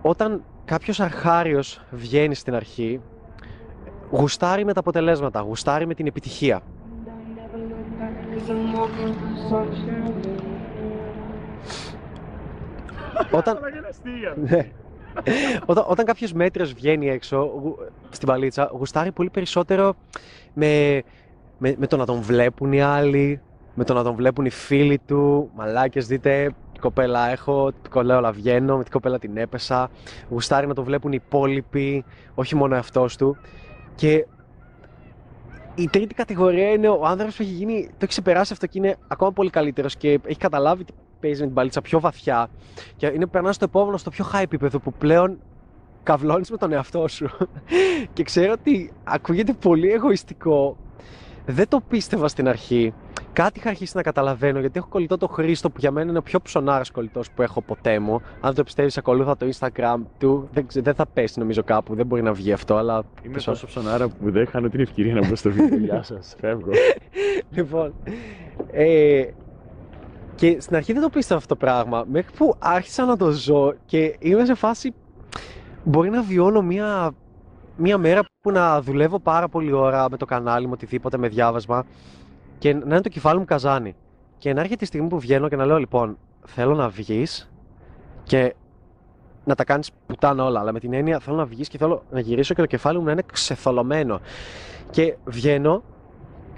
όταν κάποιος αρχάριος βγαίνει στην αρχή, γουστάρει με τα αποτελέσματα, γουστάρει με την επιτυχία. Όταν... ναι. όταν, όταν κάποιος μέτριος βγαίνει έξω στην παλίτσα, γουστάρει πολύ περισσότερο με, με, με το να τον βλέπουν οι άλλοι, με το να τον βλέπουν οι φίλοι του. Μαλάκες, δείτε κοπέλα έχω, την κοπέλα βγαίνω, με την κοπέλα την έπεσα. Γουστάρει να το βλέπουν οι υπόλοιποι, όχι μόνο αυτό του. Και η τρίτη κατηγορία είναι ο άνθρωπο που έχει γίνει, το έχει ξεπεράσει αυτό και είναι ακόμα πολύ καλύτερος και έχει καταλάβει τι παίζει με την παλίτσα πιο βαθιά. Και είναι περνάς στο επόμενο, στο πιο high επίπεδο που πλέον καυλώνει με τον εαυτό σου. και ξέρω ότι ακούγεται πολύ εγωιστικό. Δεν το πίστευα στην αρχή κάτι είχα αρχίσει να καταλαβαίνω γιατί έχω κολλητό το Χρήστο που για μένα είναι ο πιο ψωνάρα κολλητός που έχω ποτέ μου. Αν το πιστεύει, ακολούθα το Instagram του. Δεν, δεν θα πέσει νομίζω κάπου, δεν μπορεί να βγει αυτό, αλλά. Είμαι τόσο ψωνάρα που δεν χάνω την ευκαιρία να μπω στο βίντεο. Γεια σας, φεύγω. λοιπόν. Ε, και στην αρχή δεν το πίστευα αυτό το πράγμα. Μέχρι που άρχισα να το ζω και είμαι σε φάση. Μπορεί να βιώνω μια, μια μέρα που να δουλεύω πάρα πολύ ώρα με το κανάλι μου, οτιδήποτε με διάβασμα και να είναι το κεφάλι μου καζάνι. Και να έρχεται η στιγμή που βγαίνω και να λέω λοιπόν, θέλω να βγεις και να τα κάνεις πουτάνα όλα. Αλλά με την έννοια θέλω να βγεις και θέλω να γυρίσω και το κεφάλι μου να είναι ξεθολωμένο. Και βγαίνω,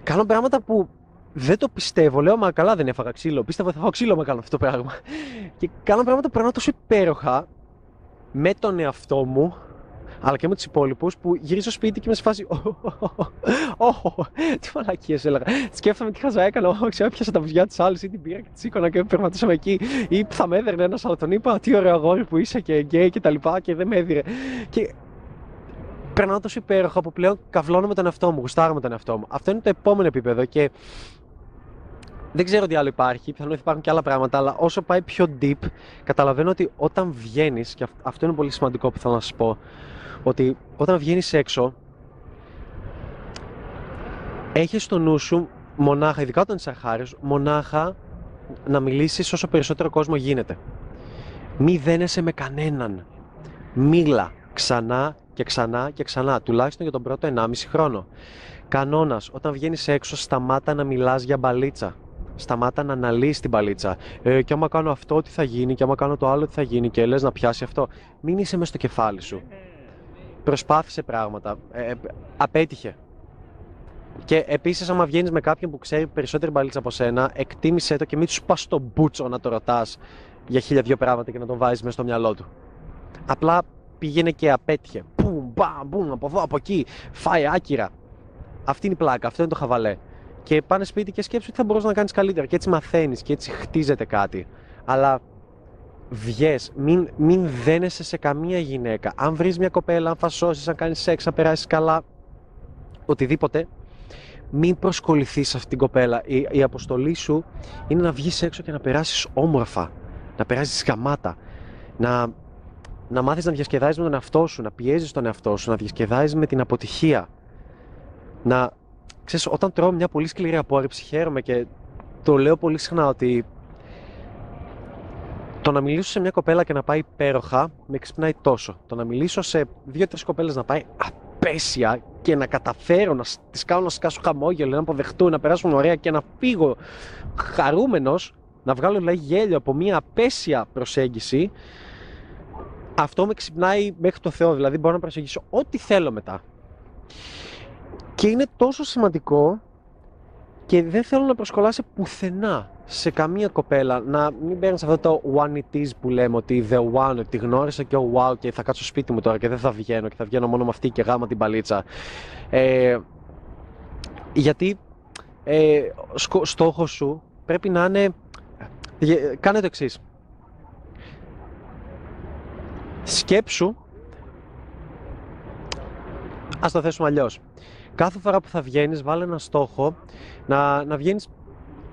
κάνω πράγματα που δεν το πιστεύω. Λέω, μα καλά δεν έφαγα ξύλο. Πίστευα ότι θα φάω ξύλο με κάνω αυτό το πράγμα. Και κάνω πράγματα που περνάω τόσο υπέροχα με τον εαυτό μου αλλά και με τους υπόλοιπους που γυρίζω στο σπίτι και είμαι σε φάση. Ωχ, τι μαλακίες έλεγα. Σκέφτομαι τι χαζά έκανα. Όχι, ξέρω, έπιασα τα βουζιά της άλλης ή την πήρα και τη σήκωνα και περπατούσαμε εκεί. Ή θα με έδερνε ένας, αλλά τον είπα τι ωραίο αγόρι που είσαι και γκέι και τα λοιπά και δεν με έδιρε. Και περνάω τόσο υπέροχα που πλέον καυλώνω με τον εαυτό μου, γουστάρω με τον εαυτό μου. Αυτό είναι το επόμενο επίπεδο και δεν ξέρω τι άλλο υπάρχει, πιθανόν υπάρχουν και άλλα πράγματα, αλλά όσο πάει πιο deep, καταλαβαίνω ότι όταν βγαίνεις, και αυτό είναι πολύ σημαντικό που θέλω να σας πω, ότι όταν βγαίνεις έξω έχεις στο νου σου μονάχα, ειδικά όταν είσαι αρχάριος, μονάχα να μιλήσεις όσο περισσότερο κόσμο γίνεται. Μη δένεσαι με κανέναν. Μίλα ξανά και ξανά και ξανά, τουλάχιστον για τον πρώτο 1,5 χρόνο. Κανόνας, όταν βγαίνεις έξω, σταμάτα να μιλάς για μπαλίτσα. Σταμάτα να αναλύεις την μπαλίτσα. Ε, και άμα κάνω αυτό, τι θα γίνει, και άμα κάνω το άλλο, τι θα γίνει, και λες να πιάσει αυτό. Μην είσαι μέσα στο κεφάλι σου. Προσπάθησε πράγματα. Ε, απέτυχε. Και επίσης, άμα βγαίνεις με κάποιον που ξέρει περισσότερη μπαλίτσα από σένα, εκτίμησε το και μην του πας στο μπούτσο να το ρωτάς για χίλια δύο πράγματα και να τον βάζεις μέσα στο μυαλό του. Απλά πήγαινε και απέτυχε. Μπουμ, μπαμ, μπουμ, από εδώ, από εκεί. Φάει άκυρα. Αυτή είναι η πλάκα, αυτό είναι το χαβαλέ. Και πάνε σπίτι και σκέψου τι θα μπορούσες να κάνεις καλύτερα. Και έτσι μαθαίνεις και έτσι χτίζεται κάτι. Αλλά βγες, μην, μην δένεσαι σε καμία γυναίκα. Αν βρεις μια κοπέλα, αν φασώσεις, αν κάνεις σεξ, αν περάσεις καλά, οτιδήποτε, μην προσκοληθείς σε αυτήν την κοπέλα. Η, η αποστολή σου είναι να βγεις έξω και να περάσεις όμορφα. Να περάσεις γαμάτα. Να, να μάθεις να διασκεδάζεις με τον εαυτό σου, να πιέζεις τον εαυτό σου, να διασκεδάζεις με την αποτυχία. Να, ξέρεις, όταν τρώω μια πολύ σκληρή απόρριψη, χαίρομαι και το λέω πολύ συχνά ότι το να μιλήσω σε μια κοπέλα και να πάει υπέροχα με ξυπνάει τόσο. Το να μιλήσω σε δύο-τρεις κοπέλες να πάει απέσια και να καταφέρω να τις κάνω να σκάσω χαμόγελο, να αποδεχτούν, να περάσουν ωραία και να φύγω χαρούμενος, να βγάλω δηλαδή γέλιο από μια απέσια προσέγγιση, αυτό με ξυπνάει μέχρι το Θεό. Δηλαδή μπορώ να προσεγγίσω ό,τι θέλω μετά. Και είναι τόσο σημαντικό και δεν θέλω να προσκολάσει πουθενά σε καμία κοπέλα να μην παίρνει αυτό το one it is που λέμε ότι the one, ότι τη γνώρισα και oh wow και θα κάτσω σπίτι μου τώρα και δεν θα βγαίνω και θα βγαίνω μόνο με αυτή και γάμα την παλίτσα. Ε, γιατί ε, στόχος σου πρέπει να είναι. Ε, κάνε το εξής. Σκέψου. Ας το θέσουμε αλλιώς κάθε φορά που θα βγαίνεις, βάλε ένα στόχο να, να βγαίνεις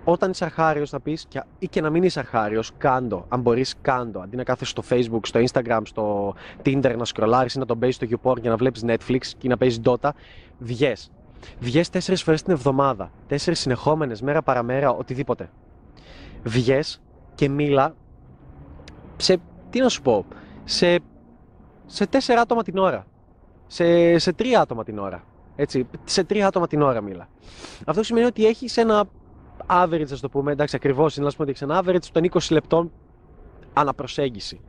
όταν είσαι αρχάριο να πεις ή και να μην είσαι αρχάριο, κάντο. Αν μπορείς, κάντο. Αντί να κάθεσαι στο Facebook, στο Instagram, στο Tinder να σκρολάρεις ή να τον παίζεις στο YouPorn για να βλέπεις Netflix και να παίζεις Dota, βγες. Βγες τέσσερις φορές την εβδομάδα. Τέσσερις συνεχόμενες, μέρα παραμέρα, οτιδήποτε. Βγες και μίλα σε. Τι να σου πω. Σε, σε τέσσερα άτομα την ώρα. Σε, σε τρία άτομα την ώρα. Έτσι, σε τρία άτομα την ώρα μίλα. Αυτό σημαίνει ότι έχεις ένα average, ας το πούμε, εντάξει, ακριβώς είναι, να πούμε ότι έχεις ένα average των 20 λεπτών αναπροσέγγιση.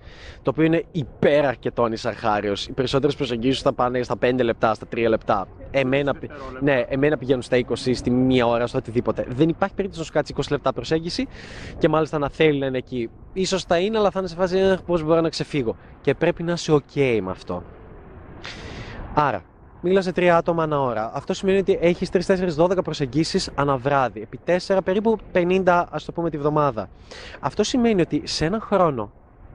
Το οποίο είναι υπέρ αρκετών αρχάριο. Οι περισσότερες προσεγγίσεις θα πάνε στα 5 λεπτά, στα 3 λεπτά. Εμένα, ναι, εμένα πηγαίνουν στα 20, στη μία ώρα, στο οτιδήποτε. Δεν υπάρχει περίπτωση να σου κάτσει 20 λεπτά προσέγγιση και μάλιστα να θέλει να είναι εκεί. σω θα είναι, αλλά θα είναι σε φάση πώς μπορώ να ξεφύγω. Και πρέπει να είσαι OK με αυτό. Άρα, μίλα σε τρία άτομα ανά ώρα. Αυτό σημαίνει ότι έχεις 3-4-12 προσεγγίσεις ανά βράδυ. Επί 4 περίπου 50, ας το πούμε, τη βδομάδα. Αυτό σημαίνει ότι σε ένα χρόνο,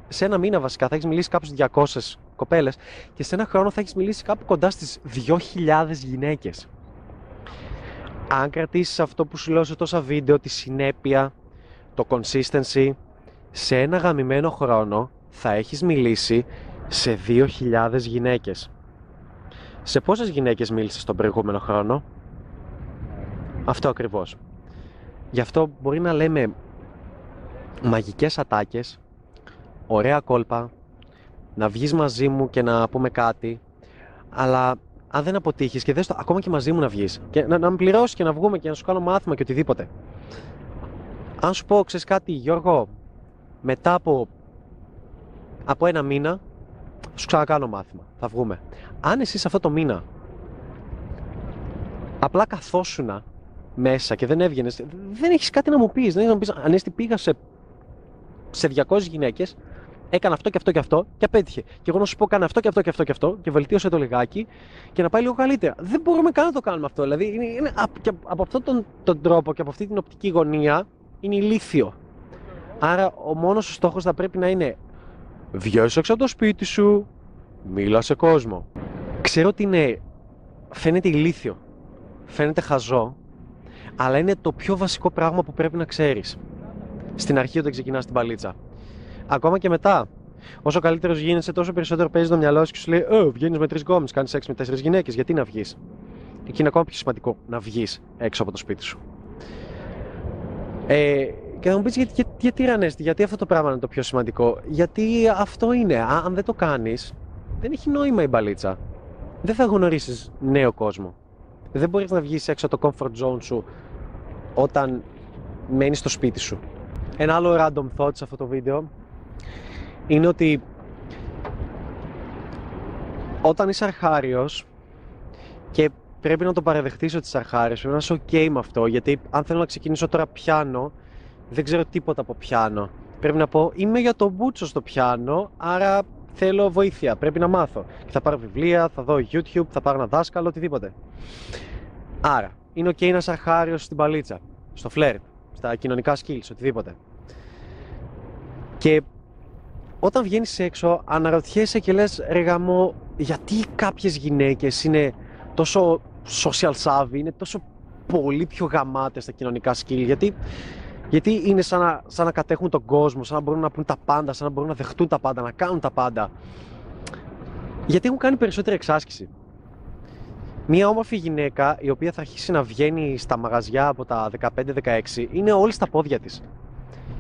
σε ένα μήνα βασικά, θα έχεις μιλήσει κάπου 200 κοπέλες και σε ένα χρόνο θα έχεις μιλήσει κάπου κοντά στις 2.000 γυναίκες. Αν κρατήσεις αυτό που σου λέω σε τόσα βίντεο, τη συνέπεια, το consistency, σε ένα γαμημένο χρόνο θα έχεις μιλήσει σε 2.000 γυναίκες. Σε πόσες γυναίκες μίλησες τον προηγούμενο χρόνο; Αυτό ακριβώς. Γι' αυτό μπορεί να λέμε μαγικές ατάκες, ωραία κόλπα, να βγεις μαζί μου και να πούμε κάτι, αλλά αν δεν αποτύχεις και δες το, ακόμα και μαζί μου να βγεις και να, να με πληρώσεις και να βγούμε και να σου κάνω μάθημα και οτιδήποτε. Αν σου πω, ξέρεις κάτι, Γιώργο, μετά από, από ένα μήνα σου ξανακάνω μάθημα. Θα βγούμε. Αν εσύ αυτό το μήνα απλά καθόσουνα μέσα και δεν έβγαινες, δεν έχεις κάτι να μου πεις. Δεν έχεις να μου πεις, Ανέστη, πήγα σε, σε 200 γυναίκες, έκανα αυτό και αυτό και αυτό και απέτυχε. Και εγώ να σου πω, κάνε αυτό και αυτό και αυτό και αυτό και βελτίωσε το λιγάκι και να πάει λίγο καλύτερα. Δεν μπορούμε καν να το κάνουμε αυτό. Δηλαδή, είναι, είναι, και από αυτόν τον, τον τρόπο και από αυτή την οπτική γωνία είναι ηλίθιο. Άρα, ο μόνος στόχος θα πρέπει να είναι Βγες έξω από το σπίτι σου, μίλα σε κόσμο. Ξέρω ότι είναι, φαίνεται ηλίθιο, φαίνεται χαζό, αλλά είναι το πιο βασικό πράγμα που πρέπει να ξέρεις. Στην αρχή όταν ξεκινάς την παλίτσα. Ακόμα και μετά. Όσο καλύτερος γίνεσαι, τόσο περισσότερο παίζεις το μυαλό σου και σου λέει: Ε, βγαίνεις με τρεις γκόμες, κάνεις σεξ με τέσσερις γυναίκες. Γιατί να βγεις; Εκεί είναι ακόμα πιο σημαντικό να βγεις έξω από το σπίτι σου. Ε, και θα μου πεις γιατί, γιατί, γιατί Ρανέστη, γιατί αυτό το πράγμα είναι το πιο σημαντικό. Γιατί αυτό είναι. Αν δεν το κάνεις, δεν έχει νόημα η μπαλίτσα. δεν θα γνωρίσεις νέο κόσμο. Δεν μπορείς να βγεις έξω από το comfort zone σου όταν μένεις στο σπίτι σου. Ένα άλλο random thought σε αυτό το βίντεο είναι ότι όταν είσαι αρχάριος και πρέπει να το παραδεχτείς ότι είσαι αρχάριος, πρέπει να είσαι ok με αυτό, γιατί αν θέλω να ξεκινήσω τώρα πιάνο, δεν ξέρω τίποτα από πιάνο. Πρέπει να πω, είμαι για το μπούτσο στο πιάνο, άρα θέλω βοήθεια, πρέπει να μάθω. Και θα πάρω βιβλία, θα δω YouTube, θα πάρω ένα δάσκαλο, οτιδήποτε. Άρα, είναι ok να είσαι αρχάριος στην παλίτσα, στο φλερτ, στα κοινωνικά skills, οτιδήποτε. Και όταν βγαίνεις έξω, αναρωτιέσαι και λες, ρε γαμό, γιατί κάποιες γυναίκες είναι τόσο social savvy, είναι τόσο πολύ πιο γαμάτες στα κοινωνικά skill, γιατί, γιατί είναι σαν να, σαν να κατέχουν τον κόσμο, σαν να μπορούν να πούν τα πάντα, σαν να μπορούν να δεχτούν τα πάντα, να κάνουν τα πάντα. Γιατί έχουν κάνει περισσότερη εξάσκηση. Μία όμορφη γυναίκα η οποία θα αρχίσει να βγαίνει στα μαγαζιά από τα 15-16 είναι όλη στα πόδια της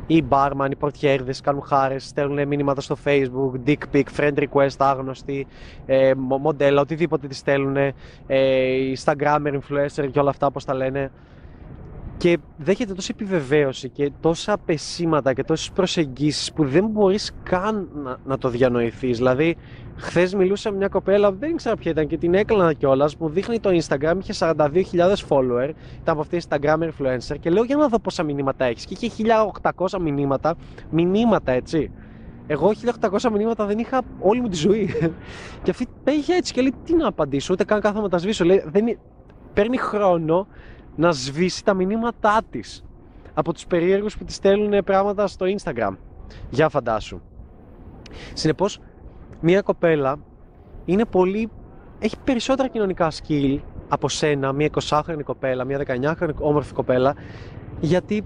οι μπάρμαν, οι πορτιέρδες κάνουν χάρες, στέλνουν μηνύματα στο facebook, dick pic, friend request, άγνωστοι, ε, μοντέλα, οτιδήποτε τη στέλνουν, ε, instagrammer, influencer και όλα αυτά όπως τα λένε και δέχεται τόση επιβεβαίωση και τόσα πεσήματα και τόσες προσεγγίσεις που δεν μπορείς καν να, να το διανοηθείς. Δηλαδή, χθες μιλούσα με μια κοπέλα, δεν ήξερα ποια ήταν και την έκλανα κιόλας, μου δείχνει το Instagram, είχε 42.000 follower, ήταν από αυτή Instagram influencer και λέω για να δω πόσα μηνύματα έχεις και είχε 1800 μηνύματα, μηνύματα έτσι. Εγώ 1800 μηνύματα δεν είχα όλη μου τη ζωή. και αυτή πήγε έτσι και λέει τι να απαντήσω, ούτε καν κάθομαι να τα σβήσω. Λέει, δεν... Παίρνει χρόνο να σβήσει τα μηνύματά της από τους περίεργους που της στέλνουν πράγματα στο Instagram. Για φαντάσου. Συνεπώς, μια κοπέλα είναι πολύ... έχει περισσότερα κοινωνικά skill από σένα, μια 20χρονη κοπέλα, μια 19χρονη όμορφη κοπέλα, γιατί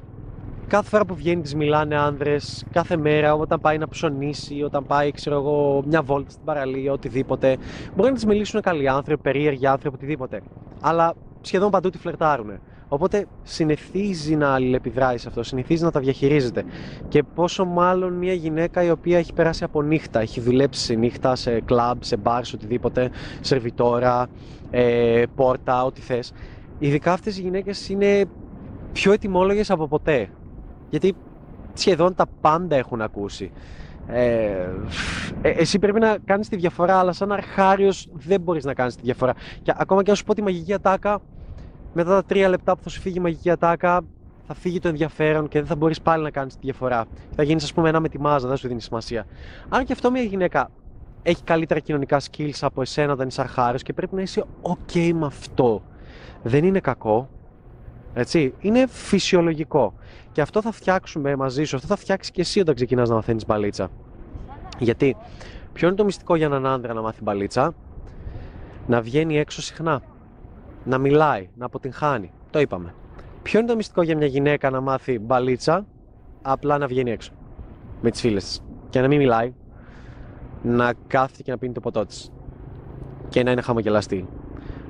κάθε φορά που βγαίνει της μιλάνε άνδρες, κάθε μέρα όταν πάει να ψωνίσει, όταν πάει ξέρω εγώ, μια βόλτα στην παραλία, οτιδήποτε. Μπορεί να της μιλήσουν καλοί άνθρωποι, περίεργοι άνθρωποι, οτιδήποτε. Αλλά σχεδόν παντού τη φλερτάρουν. Οπότε συνηθίζει να αλληλεπιδράει σε αυτό, συνηθίζει να τα διαχειρίζεται. Και πόσο μάλλον μια γυναίκα η οποία έχει περάσει από νύχτα, έχει δουλέψει σε νύχτα, σε κλαμπ, σε μπαρ, σε οτιδήποτε, σερβιτόρα, ε, πόρτα, ό,τι θες. Ειδικά αυτές οι γυναίκες είναι πιο ετοιμόλογες από ποτέ. Γιατί σχεδόν τα πάντα έχουν ακούσει. Ε, ε, εσύ πρέπει να κάνεις τη διαφορά, αλλά σαν αρχάριος δεν μπορείς να κάνεις τη διαφορά. Και ακόμα και αν σου πω τη μαγική ατάκα, μετά τα τρία λεπτά που θα σου φύγει η μαγική ατάκα, θα φύγει το ενδιαφέρον και δεν θα μπορείς πάλι να κάνεις τη διαφορά. Θα γίνεις, ας πούμε, ένα με τη μάζα, δεν σου δίνει σημασία. Αν και αυτό μια γυναίκα έχει καλύτερα κοινωνικά skills από εσένα όταν είσαι αρχάριος και πρέπει να είσαι OK με αυτό. Δεν είναι κακό. Έτσι, είναι φυσιολογικό. Και αυτό θα φτιάξουμε μαζί σου, αυτό θα φτιάξεις και εσύ όταν ξεκινάς να μαθαίνεις μπαλίτσα. Γιατί, ποιο είναι το μυστικό για έναν άντρα να μάθει μπαλίτσα, να βγαίνει έξω συχνά να μιλάει, να αποτυγχάνει. Το είπαμε. Ποιο είναι το μυστικό για μια γυναίκα να μάθει μπαλίτσα, απλά να βγαίνει έξω με τις φίλες της και να μην μιλάει, να κάθεται και να πίνει το ποτό της και να είναι χαμογελαστή.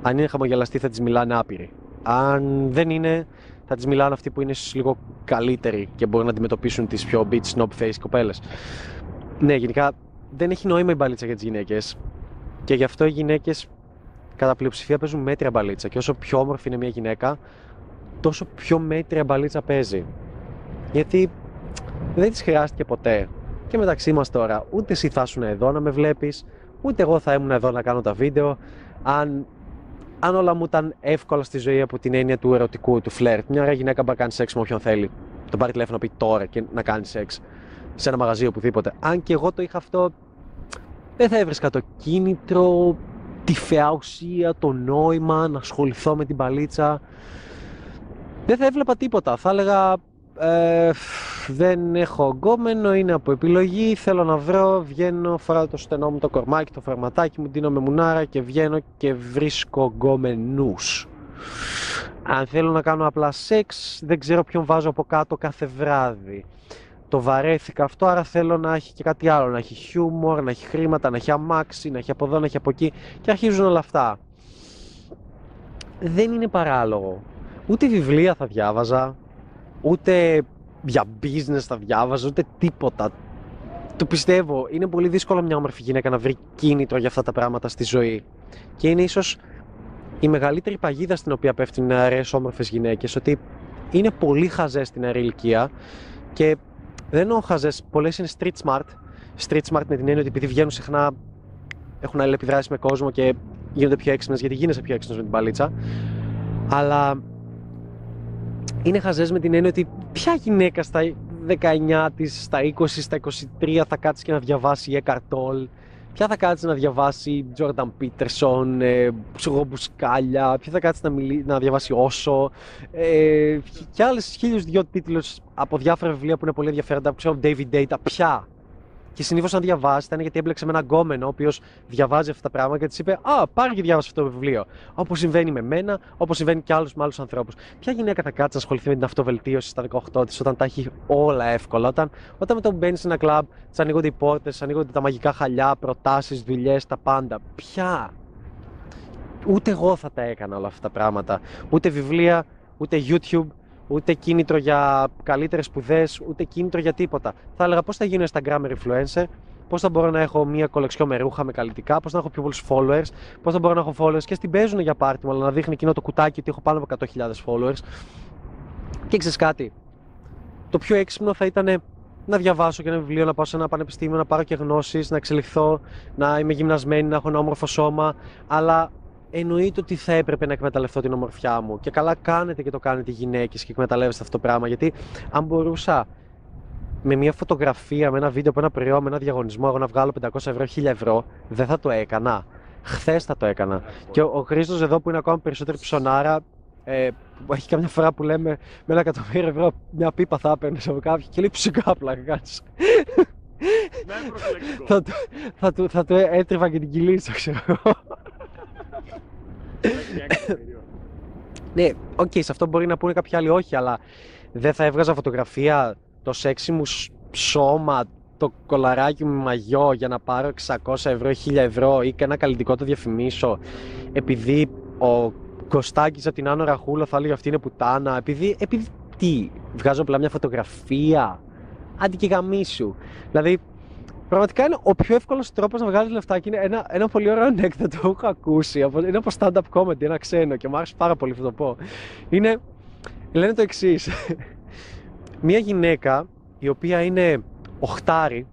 Αν είναι χαμογελαστή, θα της μιλάνε άπειροι. Αν δεν είναι, θα της μιλάνε αυτοί που είναι λίγο καλύτεροι και μπορούν να αντιμετωπίσουν τις πιο beach snob face κοπέλες. Ναι, γενικά δεν έχει νόημα η μπαλίτσα για τις γυναίκες και γι' αυτό οι γυναίκες κατά πλειοψηφία παίζουν μέτρια μπαλίτσα. Και όσο πιο όμορφη είναι μια γυναίκα, τόσο πιο μέτρια μπαλίτσα παίζει. Γιατί δεν της χρειάστηκε ποτέ. Και μεταξύ μας τώρα, ούτε εσύ θα ήσουν εδώ να με βλέπεις, ούτε εγώ θα ήμουν εδώ να κάνω τα βίντεο. Αν, αν όλα μου ήταν εύκολα στη ζωή από την έννοια του ερωτικού, του φλερτ. Μια γυναίκα μπορεί να κάνει σεξ με όποιον θέλει. Τον πάρει τηλέφωνο πει τώρα και να κάνει σεξ σε ένα μαγαζί οπουδήποτε. Αν και εγώ το είχα αυτό, δεν θα έβρισκα το κίνητρο, τη φαιά ουσία, το νόημα, να ασχοληθώ με την παλίτσα. Δεν θα έβλεπα τίποτα. Θα έλεγα ε, δεν έχω γκόμενο, είναι από επιλογή, θέλω να βρω, βγαίνω, φοράω το στενό μου το κορμάκι, το φαρματάκι μου, δίνω με μουνάρα και βγαίνω και βρίσκω γκόμενους. Αν θέλω να κάνω απλά σεξ, δεν ξέρω ποιον βάζω από κάτω κάθε βράδυ το βαρέθηκα αυτό, άρα θέλω να έχει και κάτι άλλο, να έχει χιούμορ, να έχει χρήματα, να έχει αμάξι, να έχει από εδώ, να έχει από εκεί και αρχίζουν όλα αυτά. Δεν είναι παράλογο. Ούτε βιβλία θα διάβαζα, ούτε για business θα διάβαζα, ούτε τίποτα. το πιστεύω. Είναι πολύ δύσκολο μια όμορφη γυναίκα να βρει κίνητρο για αυτά τα πράγματα στη ζωή. Και είναι ίσως η μεγαλύτερη παγίδα στην οποία πέφτουν νεαρές όμορφες γυναίκες. Ότι είναι πολύ χαζές στην νεαρή ηλικία και δεν εννοώ χαζέ. Πολλές είναι street smart. Street smart με την έννοια ότι επειδή βγαίνουν συχνά έχουν αλληλεπιδράσεις με κόσμο και γίνονται πιο έξυπνες γιατί γίνεσαι πιο έξυπνος με την παλίτσα. Αλλά είναι χαζές με την έννοια ότι ποια γυναίκα στα 19 της, στα 20, στα 23 θα κάτσεις και να διαβάσει Eckhart Tolle, ποια θα κάτσεις να διαβάσει Jordan Peterson, ε, Μπουσκάλια, ποια θα κάτσεις να, μιλεί, να διαβάσει Όσο ε, και άλλες χίλιους δυο τίτλους από διάφορα βιβλία που είναι πολύ ενδιαφέροντα, ξέρω David Data, ποια; Και συνήθως, αν διαβάσει, ήταν γιατί έμπλεξε με έναν γκόμενο, ο οποίος διαβάζει αυτά τα πράγματα και της είπε Α, πάρε και διάβασε αυτό το βιβλίο. Όπως συμβαίνει με μένα, όπως συμβαίνει και άλλους με άλλους ανθρώπους. Ποια γυναίκα θα κάτσει να ασχοληθεί με την αυτοβελτίωση στα 18 της όταν τα έχει όλα εύκολα. Όταν, όταν μετά που μπαίνει σε ένα κλαμπ, τι ανοίγονται οι πόρτες, ανοίγονται τα μαγικά χαλιά, προτάσεις, δουλειές, τα πάντα. Ποια; Ούτε εγώ θα τα έκανα όλα αυτά τα πράγματα. Ούτε βιβλία, ούτε YouTube, ούτε κίνητρο για καλύτερες σπουδές, ούτε κίνητρο για τίποτα. Θα έλεγα πώς θα γίνω Instagram influencer, πώς θα μπορώ να έχω μια κολεξιό με ρούχα, με καλλιτικά, πώς θα έχω πιο πολλούς followers, πώς θα μπορώ να έχω followers και στην παίζουν για πάρτι μου, αλλά να δείχνει εκείνο το κουτάκι ότι έχω πάνω από 100.000 followers. Και ξέρεις κάτι, το πιο έξυπνο θα ήταν να διαβάσω και ένα βιβλίο, να πάω σε ένα πανεπιστήμιο, να πάρω και γνώσεις, να εξελιχθώ, να είμαι γυμνασμένη, να έχω ένα όμορφο σώμα. Αλλά εννοείται ότι θα έπρεπε να εκμεταλλευτώ την ομορφιά μου. Και καλά κάνετε και το κάνετε οι γυναίκες και εκμεταλλεύεστε αυτό το πράγμα. Γιατί αν μπορούσα με μια φωτογραφία, με ένα βίντεο από ένα προϊόν, με ένα διαγωνισμό, εγώ να βγάλω 500 ευρώ, 1000 ευρώ, δεν θα το έκανα. Χθες θα το έκανα. Και ο, ο Χρήστος εδώ που είναι ακόμα περισσότερη ψωνάρα, ε, έχει καμιά φορά που λέμε με ένα εκατομμύριο ευρώ μια πίπα θα έπαιρνες από κάποιον και λέει φυσικά πλάκα κάτσε. θα, του, θα, του, θα του έτριβα και την κυλίτσα, ξέρω εγώ. Ναι, OK, okay, σε αυτό μπορεί να πούνε κάποιοι άλλοι όχι, αλλά δεν θα έβγαζα φωτογραφία το σεξι μου σώμα, το κωλαράκι μου μαγιό για να πάρω 600 ευρώ, 1000 ευρώ ή και ένα καλλυντικό το διαφημίσω επειδή ο Κωστάκης από την Άνω Ραχούλα θα έλεγε αυτή είναι πουτάνα επειδή, επειδή τι, βγάζω απλά μια φωτογραφία αντί και γαμήσου δηλαδή Πραγματικά είναι ο πιο εύκολος τρόπος να βγάλεις λεφτά και είναι ένα, ένα πολύ ωραίο ανέκδοτο που έχω ακούσει. Είναι από stand-up comedy, ένα ξένο και μου άρεσε πάρα πολύ αυτό το πω. Είναι, λένε το εξής. Μία γυναίκα η οποία είναι οχτάρι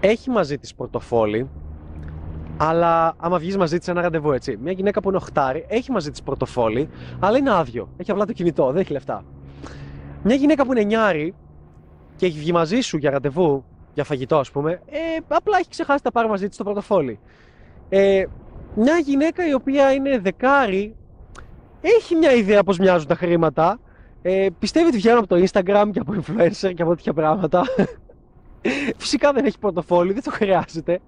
έχει μαζί της πορτοφόλι αλλά άμα βγεις μαζί της ένα ραντεβού, έτσι. Μια γυναίκα που είναι οχτάρι έχει μαζί της πορτοφόλι, αλλά είναι άδειο. Έχει απλά το κινητό, δεν έχει λεφτά. Μια γυναίκα που είναι νιάρι και έχει βγει μαζί σου για ραντεβού, για φαγητό, ας πούμε, ε, απλά έχει ξεχάσει τα πάρει μαζί της στο πορτοφόλι. Ε, μια γυναίκα η οποία είναι δεκάρι, έχει μια ιδέα πώς μοιάζουν τα χρήματα. Ε, πιστεύει ότι βγαίνουν από το Instagram και από influencer και από τέτοια πράγματα. Φυσικά δεν έχει πορτοφόλι, δεν το χρειάζεται.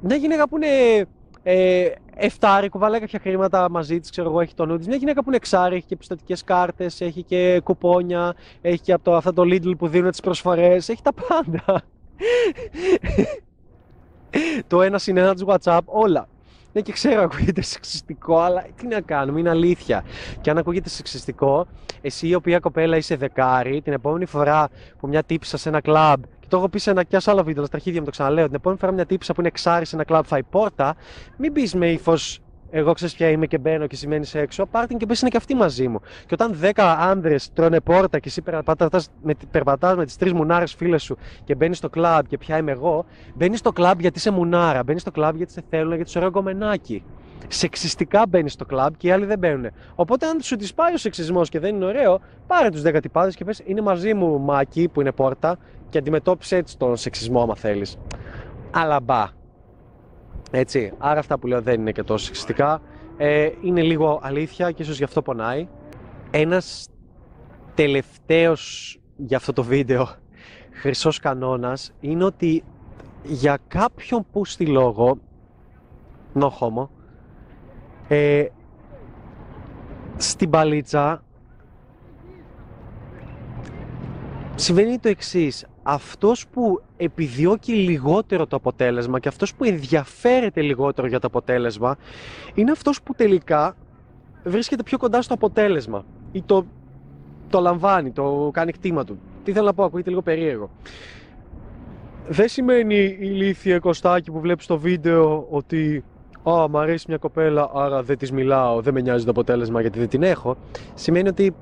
Μια γυναίκα που είναι ε, εφτάρι, κουβαλάει κάποια χρήματα μαζί της, ξέρω εγώ, έχει το νου της. Μια γυναίκα που είναι εξάρι, έχει και πιστοτικές κάρτες, έχει και κουπόνια, έχει και από το, αυτό το Lidl που δίνουν τις προσφορές, έχει τα πάντα. το ένα συν ένα του WhatsApp, όλα. Ναι, και ξέρω, ακούγεται σεξιστικό, αλλά τι να κάνουμε, είναι αλήθεια. Και αν ακούγεται σεξιστικό, εσύ η οποία κοπέλα είσαι δεκάρι, την επόμενη φορά που μια τύπησα σε ένα κλαμπ το έχω πει σε ένα και άλλο βίντεο, στα αρχίδια μου το ξαναλέω. Την επόμενη φορά μια τύπησα που είναι εξάρι σε ένα κλαμπ φάει πόρτα, μην πεις με ύφος εγώ ξέρεις ποια είμαι και μπαίνω και σημαίνεις έξω, πάρ την και πες είναι και αυτή μαζί μου. Και όταν 10 άντρε τρώνε πόρτα και εσύ περπατάς με, περπατάς με τις τρεις μουνάρες φίλες σου και μπαίνεις στο κλαμπ και ποια είμαι εγώ, μπαίνεις στο κλαμπ γιατί είσαι μουνάρα, μπαίνεις στο κλαμπ γιατί σε θέλουν, γιατί σου ωραίο γκομενάκι σεξιστικά μπαίνεις στο κλαμπ και οι άλλοι δεν μπαίνουν. Οπότε, αν σου τη πάει ο σεξισμός και δεν είναι ωραίο, πάρε τους 10 τυπάδες και πες: Είναι μαζί μου μάκι που είναι πόρτα και αντιμετώπισε έτσι τον σεξισμό, άμα θέλεις. Αλλά μπα. Έτσι. Άρα, αυτά που λέω δεν είναι και τόσο σεξιστικά. Ε, είναι λίγο αλήθεια και ίσως γι' αυτό πονάει. Ένας τελευταίος για αυτό το βίντεο χρυσός κανόνας είναι ότι για κάποιον που στη λόγο no homo, ε, στην παλίτσα συμβαίνει το εξής. Αυτός που επιδιώκει λιγότερο το αποτέλεσμα και αυτός που ενδιαφέρεται λιγότερο για το αποτέλεσμα είναι αυτός που τελικά βρίσκεται πιο κοντά στο αποτέλεσμα ή το, το λαμβάνει, το κάνει κτήμα του. τι θέλω να πω, ακούγεται λίγο περίεργο. Δεν σημαίνει η ηλίθια κοστάκι που βλέπεις στο βίντεο ότι «Α, μ' αρέσει μια κοπέλα, άρα δεν της μιλάω, δεν με νοιάζει το αποτέλεσμα γιατί δεν την έχω». Σημαίνει ότι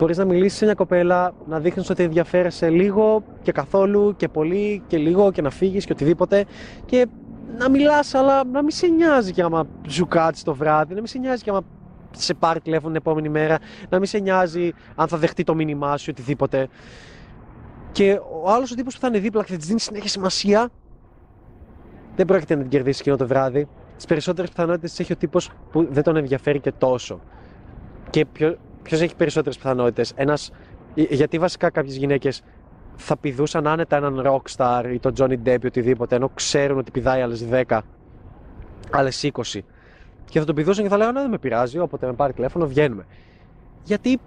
μπορείς να μιλήσεις σε μια κοπέλα, να δείχνεις ότι ενδιαφέρεσαι λίγο και καθόλου και πολύ και λίγο και να φύγεις και οτιδήποτε και να μιλάς αλλά να μην σε νοιάζει και άμα σου κάτσει το βράδυ, να μην σε νοιάζει και άμα σε πάρει τηλέφωνο την επόμενη μέρα, να μην σε νοιάζει αν θα δεχτεί το μήνυμά σου οτιδήποτε. Και ο άλλος ο τύπος που θα είναι δίπλα και θα της δίνει συνέχεια σημασία, δεν πρόκειται να την κερδίσει εκείνο το βράδυ. Τι περισσότερες πιθανότητες έχει ο τύπος που δεν τον ενδιαφέρει και τόσο. Και ποιος έχει περισσότερες πιθανότητες, ένα. Γιατί βασικά κάποιες γυναίκες θα πηδούσαν άνετα έναν rockstar ή τον Johnny Depp ή οτιδήποτε, ενώ ξέρουν ότι πηδάει άλλες 10, άλλες 20. Και θα τον πηδούσαν και θα λέγανε Δεν με πειράζει, όποτε με πάρει τηλέφωνο βγαίνουμε. Γιατί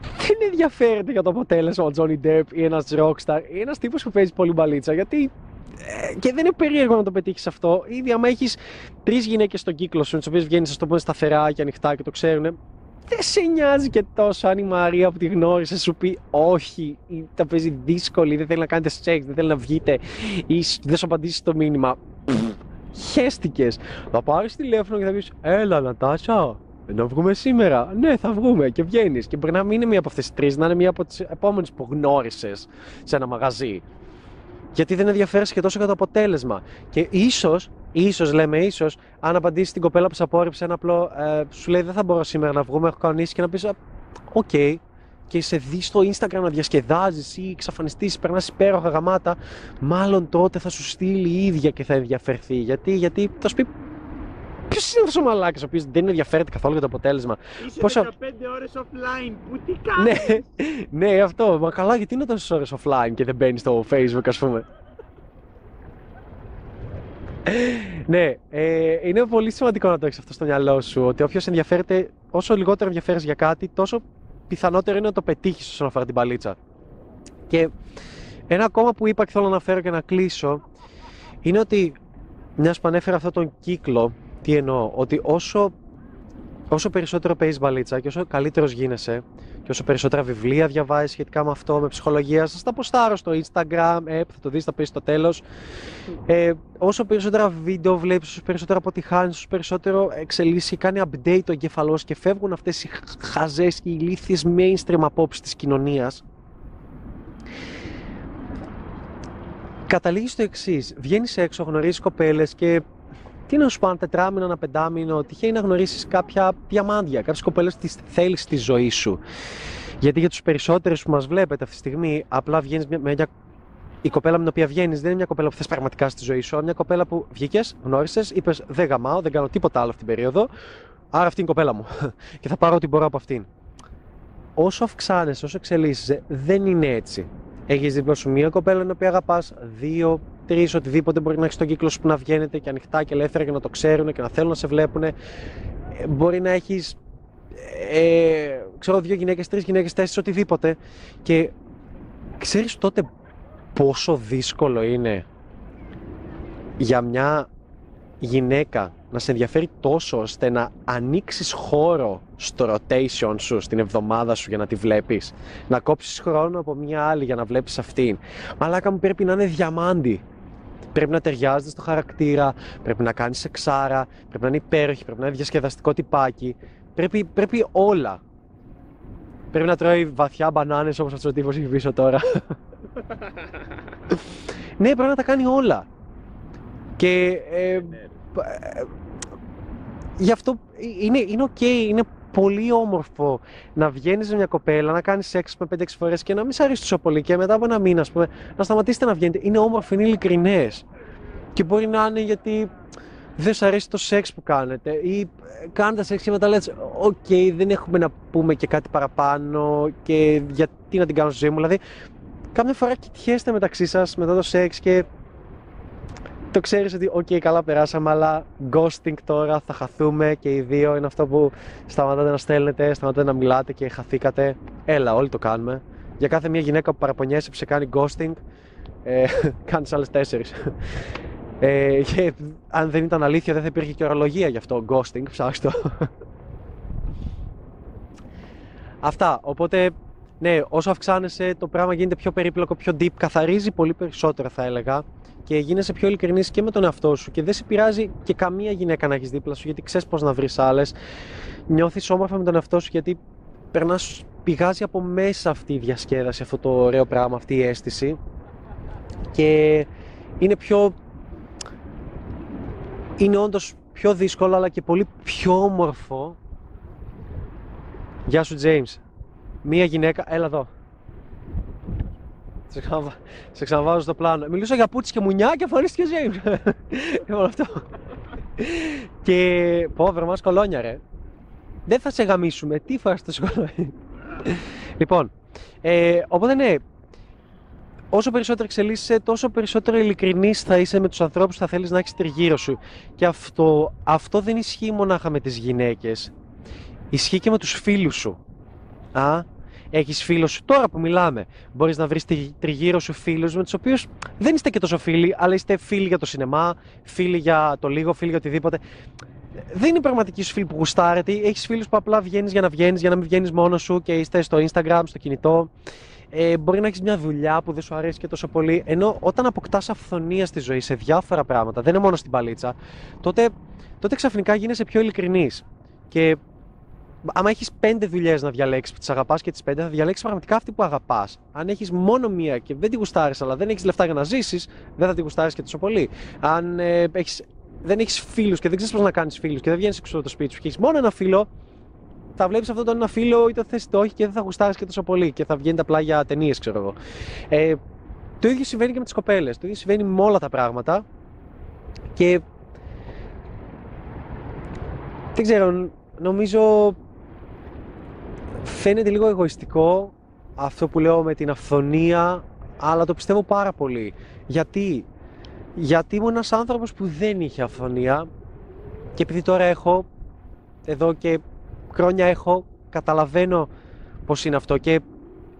δεν ενδιαφέρεται για το αποτέλεσμα ο Johnny Depp ή ένας rockstar ή ένας τύπος που παίζει πολύ μπαλίτσα. Γιατί ε, και δεν είναι περίεργο να το πετύχεις αυτό. Ήδη, άμα έχεις τρεις γυναίκες στον κύκλο σου, τις οποίες βγαίνεις, ας το πούμε, σταθερά και ανοιχτά και το ξέρουν, δεν σε νοιάζει και τόσο αν η Μαρία που τη γνώρισε σου πει όχι, ή τα παίζει δύσκολη, δεν θέλει να κάνετε σεξ, δεν θέλει να βγείτε, ή δεν σου απαντήσει το μήνυμα. Χαίστηκες. Θα πάρεις τηλέφωνο και θα πεις Έλα, Νατάσα, να βγούμε σήμερα. Ναι, θα βγούμε και βγαίνεις. Και μπορεί να μην είναι μία από αυτές τις τρεις, να είναι μία από τις επόμενες που γνώρισες σε ένα μαγαζί. Γιατί δεν ενδιαφέρεσαι και τόσο για το αποτέλεσμα. Και ίσως, ίσως λέμε ίσως, αν απαντήσεις την κοπέλα που σε απόρριψε ένα απλό, ε, σου λέει Δεν θα μπορώ σήμερα να βγούμε, έχω κανονίσει και να πεις OK, okay, και σε δεις στο Instagram να διασκεδάζεις ή εξαφανιστείς, περνάς υπέροχα γαμάτα, μάλλον τότε θα σου στείλει η ίδια και θα ενδιαφερθεί. Γιατί, γιατί θα σου πει Ποιος είναι αυτός ο μαλάκας ο οποίος δεν ενδιαφέρεται καθόλου για το αποτέλεσμα; Είσαι Πόσο... 15 ώρες offline, που τι κάνεις; ναι, ναι, αυτό. Μα καλά, γιατί είναι τόσες ώρες offline και δεν μπαίνεις στο Facebook, ας πούμε; Ναι, ε, είναι πολύ σημαντικό να το έχεις αυτό στο μυαλό σου. Ότι όποιος ενδιαφέρεται, όσο λιγότερο ενδιαφέρει για κάτι, τόσο πιθανότερο είναι να το πετύχεις όσον αφορά την παλίτσα. Και ένα ακόμα που είπα και θέλω να αναφέρω και να κλείσω είναι ότι μιας που ανέφερα αυτόν τον κύκλο τι εννοώ, ότι όσο, όσο περισσότερο παίζεις μπαλίτσα και όσο καλύτερος γίνεσαι και όσο περισσότερα βιβλία διαβάζεις σχετικά με αυτό, με ψυχολογία, σας τα ποστάρω στο Instagram, ε, θα το δεις, θα πεις στο τέλος. Ε, όσο περισσότερα βίντεο βλέπεις, όσο περισσότερο αποτυχάνεις, όσο περισσότερο εξελίσσει, κάνει update το εγκεφαλός και φεύγουν αυτές οι χαζές και ηλίθιες mainstream απόψεις της κοινωνίας. Καταλήγει στο εξής: Βγαίνεις έξω, γνωρίζεις κοπέλες και τι να σου πω, ένα τετράμινο, ένα πεντάμινο, τυχαίνει να γνωρίσεις κάποια διαμάντια, κάποιες κοπέλες που τι θέλει στη ζωής σου. Γιατί για τους περισσότερους που μας βλέπετε αυτή τη στιγμή, απλά βγαίνεις με μια. Η κοπέλα με την οποία βγαίνεις δεν είναι μια κοπέλα που θες πραγματικά στη ζωή σου, είναι μια κοπέλα που βγήκες, γνώρισες, είπες Δεν γαμάω, δεν κάνω τίποτα άλλο αυτήν την περίοδο. Άρα αυτή είναι η κοπέλα μου. και θα πάρω ό,τι μπορώ από αυτήν. Όσο αυξάνεσαι, όσο εξελίσσεσαι, δεν είναι έτσι. Έχεις δίπλα σου μία κοπέλα την οποία αγαπάς, δύο, τρεις, οτιδήποτε μπορεί να έχεις στον κύκλο σου που να βγαίνετε και ανοιχτά και ελεύθερα και να το ξέρουν και να θέλουν να σε βλέπουν. Ε, μπορεί να έχεις, ε, ξέρω, δύο γυναίκες, τρεις γυναίκες, τέσσερις, οτιδήποτε. Και ξέρεις τότε πόσο δύσκολο είναι για μια γυναίκα να σε ενδιαφέρει τόσο ώστε να ανοίξεις χώρο στο rotation σου, στην εβδομάδα σου για να τη βλέπεις. Να κόψεις χρόνο από μια άλλη για να βλέπεις αυτήν. Μαλάκα μου πρέπει να είναι διαμάντι. Πρέπει να ταιριάζεται στο χαρακτήρα, πρέπει να κάνεις εξάρα, πρέπει να είναι υπέροχη, πρέπει να είναι διασκεδαστικό τυπάκι. Πρέπει, πρέπει όλα. Πρέπει να τρώει βαθιά μπανάνες όπως αυτός ο τύπος έχει πίσω τώρα. ναι, πρέπει να τα κάνει όλα. Και ε, ναι, ε, γι' αυτό είναι, είναι ok, είναι πολύ όμορφο να βγαίνεις με μια κοπέλα, να κάνεις σεξ με 5-6 φορές και να μην σε αρέσει τόσο πολύ και μετά από ένα μήνα, πούμε, να σταματήσετε να βγαίνετε. Είναι όμορφο, είναι ειλικρινές. Και μπορεί να είναι γιατί δεν σα αρέσει το σεξ που κάνετε ή κάνετε σεξ και μετά λέτε OK, okay, δεν έχουμε να πούμε και κάτι παραπάνω και γιατί να την κάνω στη ζωή μου. Δηλαδή, κάποια φορά κοιτιέστε μεταξύ σας μετά το σεξ και το ξέρεις ότι ok okay, καλά περάσαμε αλλά ghosting τώρα θα χαθούμε και οι δύο είναι αυτό που σταματάτε να στέλνετε, σταματάτε να μιλάτε και χαθήκατε. Έλα όλοι το κάνουμε. Για κάθε μια γυναίκα που παραπονιέσαι που σε κάνει ghosting ε, κάνεις άλλες τέσσερις ε, και αν δεν ήταν αλήθεια δεν θα υπήρχε και ορολογία γι' αυτό ghosting, ψάξτε το. Αυτά, οπότε ναι, όσο αυξάνεσαι το πράγμα γίνεται πιο περίπλοκο, πιο deep, καθαρίζει πολύ περισσότερο θα έλεγα και γίνεσαι πιο ειλικρινής και με τον εαυτό σου και δεν σε πειράζει και καμία γυναίκα να έχεις δίπλα σου γιατί ξέρεις πώς να βρεις άλλες. Νιώθεις όμορφα με τον εαυτό σου γιατί περνάς, πηγάζει από μέσα αυτή η διασκέδαση, αυτό το ωραίο πράγμα, αυτή η αίσθηση και είναι πιο. Είναι όντως πιο δύσκολο αλλά και πολύ πιο όμορφο. Γεια σου, James. Μία γυναίκα, έλα εδώ. Σε, ξαναβα... σε ξαναβάζω στο πλάνο. Μιλούσα για πούτσι και μουνιά και εμφανίστηκε ο James. Λοιπόν αυτό. και πω, βρεμάς κολόνια ρε. Δεν θα σε γαμίσουμε. Τι φοράς το κολόνια. λοιπόν, ε, οπότε ναι, όσο περισσότερο εξελίσσεσαι, τόσο περισσότερο ειλικρινής θα είσαι με τους ανθρώπους που θα θέλεις να έχεις τριγύρω σου. Και αυτό, αυτό δεν ισχύει μονάχα με τις γυναίκες. Ισχύει και με τους φίλους σου. Α, έχεις φίλου σου τώρα που μιλάμε. Μπορείς να βρεις τριγύρω σου φίλους με τους οποίους δεν είστε και τόσο φίλοι, αλλά είστε φίλοι για το σινεμά, φίλοι για το λίγο, φίλοι για οτιδήποτε. Δεν είναι πραγματικοί σου φίλοι που γουστάρετε. Έχεις φίλους που απλά βγαίνεις για να βγαίνεις, για να μην βγαίνεις μόνος σου και είστε στο Instagram, στο κινητό ε, μπορεί να έχεις μια δουλειά που δεν σου αρέσει και τόσο πολύ. Ενώ όταν αποκτάς αυθονία στη ζωή σε διάφορα πράγματα, δεν είναι μόνο στην παλίτσα, τότε, τότε ξαφνικά γίνεσαι πιο ειλικρινής. Και άμα έχεις πέντε δουλειές να διαλέξεις που τις αγαπάς και τις πέντε, θα διαλέξεις πραγματικά αυτή που αγαπάς. Αν έχεις μόνο μία και δεν τη γουστάρεις, αλλά δεν έχεις λεφτά για να ζήσεις, δεν θα τη γουστάρεις και τόσο πολύ. Αν ε, έχεις, δεν έχεις φίλους και δεν ξέρεις πώς να κάνεις φίλους και δεν βγαίνεις έξω από το σπίτι σου και έχεις μόνο ένα φίλο, θα βλέπεις αυτόν τον ένα φίλο είτε θες είτε όχι και δεν θα γουστάρεις και τόσο πολύ και θα βγαίνει απλά για ταινίες, ξέρω εγώ. Ε, το ίδιο συμβαίνει και με τις κοπέλες. Το ίδιο συμβαίνει με όλα τα πράγματα. Και. Δεν ξέρω, νομίζω. Φαίνεται λίγο εγωιστικό αυτό που λέω με την αυθονία, αλλά το πιστεύω πάρα πολύ. Γιατί, Γιατί ήμουν ένας άνθρωπος που δεν είχε αυθονία και επειδή τώρα έχω εδώ και χρόνια έχω, καταλαβαίνω πώς είναι αυτό και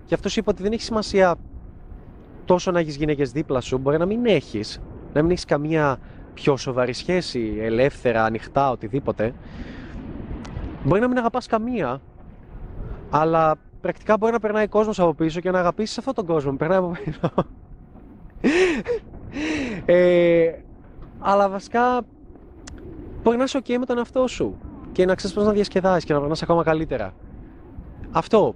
γι' αυτό σου είπα ότι δεν έχει σημασία τόσο να έχεις γυναίκες δίπλα σου. Μπορεί να μην έχεις, να μην έχεις καμία πιο σοβαρή σχέση, ελεύθερα, ανοιχτά, οτιδήποτε. Μπορεί να μην αγαπάς καμία, αλλά πρακτικά μπορεί να περνάει κόσμος από πίσω και να αγαπήσεις αυτόν τον κόσμο. Περνάει από πίσω. ε, αλλά βασικά μπορεί να είσαι OK με τον εαυτό σου και να ξέρεις πώς να διασκεδάσεις και να περνάς ακόμα καλύτερα. Αυτό.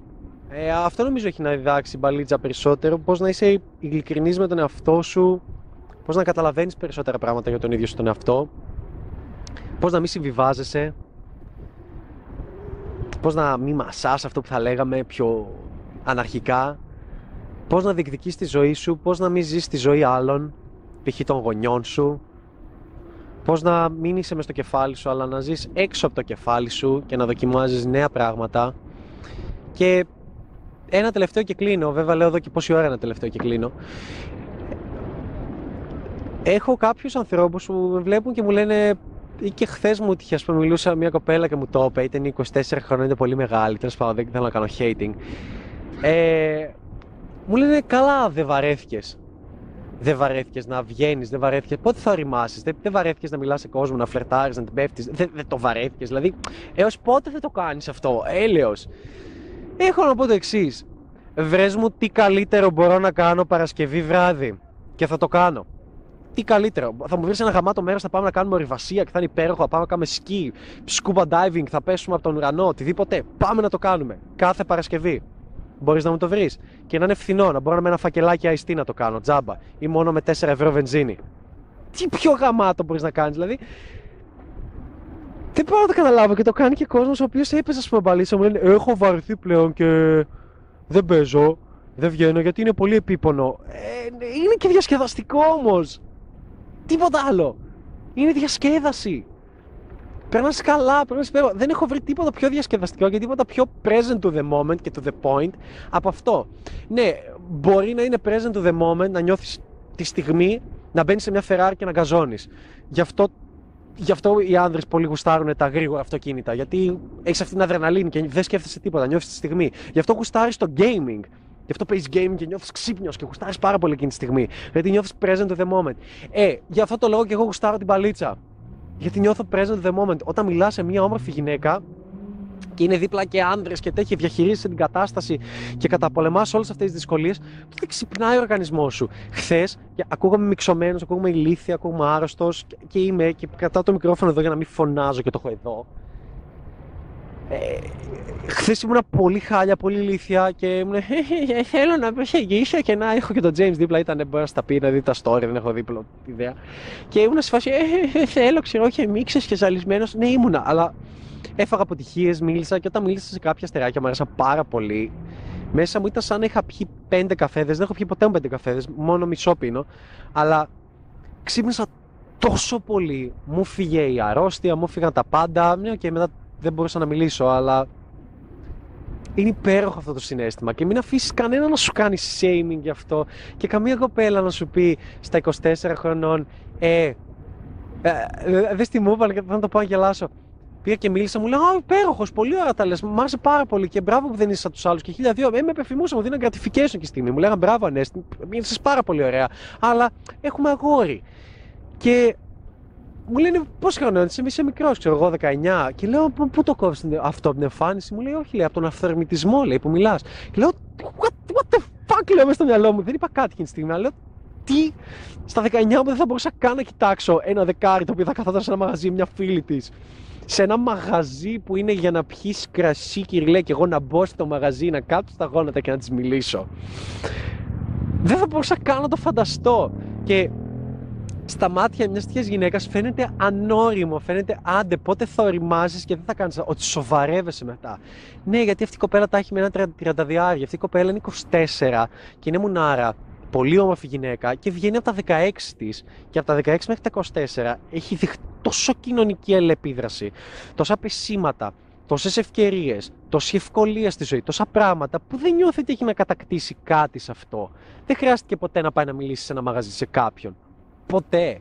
Ε, αυτό νομίζω έχει να διδάξει η μπαλίτσα περισσότερο. Πώς να είσαι ειλικρινής με τον εαυτό σου, πώς να καταλαβαίνεις περισσότερα πράγματα για τον ίδιο σου τον εαυτό, πώς να μην συμβιβάζεσαι, πώς να μην μασάς αυτό που θα λέγαμε πιο αναρχικά, πώς να διεκδικείς τη ζωή σου, πώς να μην ζεις τη ζωή άλλων, π.χ. των γονιών σου, πώς να μην είσαι μες στο κεφάλι σου αλλά να ζεις έξω από το κεφάλι σου και να δοκιμάζεις νέα πράγματα; Και ένα τελευταίο και κλείνω, βέβαια λέω εδώ και πόση ώρα ένα τελευταίο και κλείνω έχω κάποιους ανθρώπους που με βλέπουν και μου λένε ή και χθες μου τύχε, ας πούμε, μιλούσα μια κοπέλα και μου το είπε, ήταν 24 χρόνια, είναι πολύ μεγάλη. Τέλος πάντων, δεν θέλω να κάνω hating. Ε, μου λένε, καλά, δεν βαρέθηκες δεν βαρέθηκες να βγαίνεις, δεν βαρέθηκες. Πότε θα οριμάσει, δεν, δεν βαρέθηκες να μιλάς σε κόσμο, να φλερτάρεις, να την πέφτεις. Δεν, δεν το βαρέθηκες. Δηλαδή, έως πότε θα το κάνεις αυτό, έλεος. Έχω να πω το εξής. Βρες μου τι καλύτερο μπορώ να κάνω Παρασκευή βράδυ. Και θα το κάνω. Τι καλύτερο. Θα μου βρεις ένα γαμάτο μέρος, θα πάμε να κάνουμε ορειβασία και θα είναι υπέροχο. Θα πάμε να κάνουμε σκι, scuba diving, θα πέσουμε από τον ουρανό, οτιδήποτε. Πάμε να το κάνουμε. Κάθε Παρασκευή μπορείς να μου το βρεις. Και να είναι φθηνό, να μπορώ με ένα φακελάκι αϊστή να το κάνω, τζάμπα. Ή μόνο με 4 ευρώ βενζίνη. Τι πιο γαμάτο μπορείς να κάνεις, δηλαδή. Δεν μπορώ να το καταλάβω και το κάνει και κόσμος ο οποίος έπαιζε, ας πούμε, μπαλίσσα μου λένε Έχω βαρεθεί πλέον και δεν παίζω, δεν βγαίνω γιατί είναι πολύ επίπονο. Ε, είναι και διασκεδαστικό όμως. Τίποτα άλλο. Είναι διασκέδαση. Περνάς καλά, περνάς υπέροχα. Δεν έχω βρει τίποτα πιο διασκεδαστικό και τίποτα πιο present to the moment και to the point από αυτό. Ναι, μπορεί να είναι present to the moment, να νιώθεις τη στιγμή να μπαίνεις σε μια Ferrari και να γκαζώνεις. Γι' αυτό, γι' αυτό οι άνδρες πολύ γουστάρουν τα γρήγορα αυτοκίνητα. Γιατί έχεις αυτή την αδρεναλίνη και δεν σκέφτεσαι τίποτα, νιώθεις τη στιγμή. Γι' αυτό γουστάρεις το gaming. Γι' αυτό παίζεις gaming και νιώθεις ξύπνιος και γουστάρεις πάρα πολύ εκείνη τη στιγμή. Γιατί νιώθεις present to the moment. Ε, γι' αυτό το λόγο και εγώ γουστάρω την παλίτσα. Γιατί νιώθω present the moment. Όταν μιλάς σε μια όμορφη γυναίκα και είναι δίπλα και άνδρες και τέτοια, διαχειρίζεσαι την κατάσταση και καταπολεμάς όλες αυτές τις δυσκολίες, τότε ξυπνάει ο οργανισμός σου. Χθες, ακούγαμε μυξωμένος, ακούγαμε ηλίθεια, ακούγαμε άρρωστος και, και είμαι και κρατάω το μικρόφωνο εδώ για να μην φωνάζω και το έχω εδώ. Ε, Χθες ήμουν πολύ χάλια, πολύ ηλίθια και ήμουν. Θέλω να προσεγγίσω και να έχω και τον James δίπλα. Ήταν μπορεί να στα πει, να δει τα story, δεν έχω δίπλα ιδέα. Και ήμουν σε φάση. Ε, θέλω, ξέρω, και μίξες και ζαλισμένος. Ναι, ήμουνα, αλλά έφαγα αποτυχίες, μίλησα και όταν μίλησα σε κάποια στεράκια μου άρεσαν πάρα πολύ. Μέσα μου ήταν σαν να είχα πιει πέντε καφέδες. Δεν έχω πιει ποτέ πέντε καφέδες, μόνο μισό πίνω. Αλλά ξύπνησα τόσο πολύ. Μου φύγε η αρρώστια, μου φύγαν τα πάντα. Ναι, και μετά δεν μπορούσα να μιλήσω, αλλά είναι υπέροχο αυτό το συνέστημα και μην αφήσεις κανένα να σου κάνει shaming γι' αυτό και καμία κοπέλα να σου πει στα 24 χρονών ε, ε, ε δες τι μου έβαλε και θα το πάω να γελάσω Πήγα και μίλησα, μου λέει Α, υπέροχος, πολύ ωραία τα λες. Μ' άρεσε πάρα πολύ και μπράβο που δεν είσαι σαν τους άλλους. Και χίλια δύο, ε, με επιφημούσα, μου δίναν gratification και στιγμή. Μου λέγανε μπράβο, Ανέστη, είσαι πάρα πολύ ωραία. Αλλά έχουμε αγόρι. Και μου λένε πώς χρόνο είσαι, είσαι μικρός, ξέρω εγώ, 19. Και λέω, πού το κόβει αυτό από την εμφάνιση. Μου λέει, Όχι, λέει, από τον αυθορμητισμό, λέει, που μιλάς. Και λέω, what, what the fuck, λέω μέσα στο μυαλό μου. Δεν είπα κάτι εκείνη τη στιγμή. Αλλά λέω, τι, στα 19 μου δεν θα μπορούσα καν να κοιτάξω ένα δεκάρι το οποίο θα καθόταν σε ένα μαγαζί μια φίλη της. Σε ένα μαγαζί που είναι για να πιεις κρασί, κυριλέ, και εγώ να μπω στο μαγαζί, να κάτσω στα γόνατα και να της μιλήσω. Δεν θα μπορούσα καν να το φανταστώ. Και στα μάτια μιας τέτοιας γυναίκας φαίνεται ανώριμο, φαίνεται άντε πότε θα οριμάζεις και δεν θα κάνεις ότι σοβαρεύεσαι μετά. Ναι, γιατί αυτή η κοπέλα τα έχει με ένα 30 διάρκεια. Αυτή η κοπέλα είναι 24 και είναι μουνάρα. Πολύ όμορφη γυναίκα και βγαίνει από τα 16 της και από τα 16 μέχρι τα 24 έχει δει τόσο κοινωνική ελεπίδραση, τόσα πεσήματα, τόσες ευκαιρίες, τόση ευκολία στη ζωή, τόσα πράγματα που δεν νιώθει ότι έχει να κατακτήσει κάτι σε αυτό. Δεν χρειάστηκε ποτέ να πάει να μιλήσει σε ένα μαγαζί σε κάποιον. Ποτέ.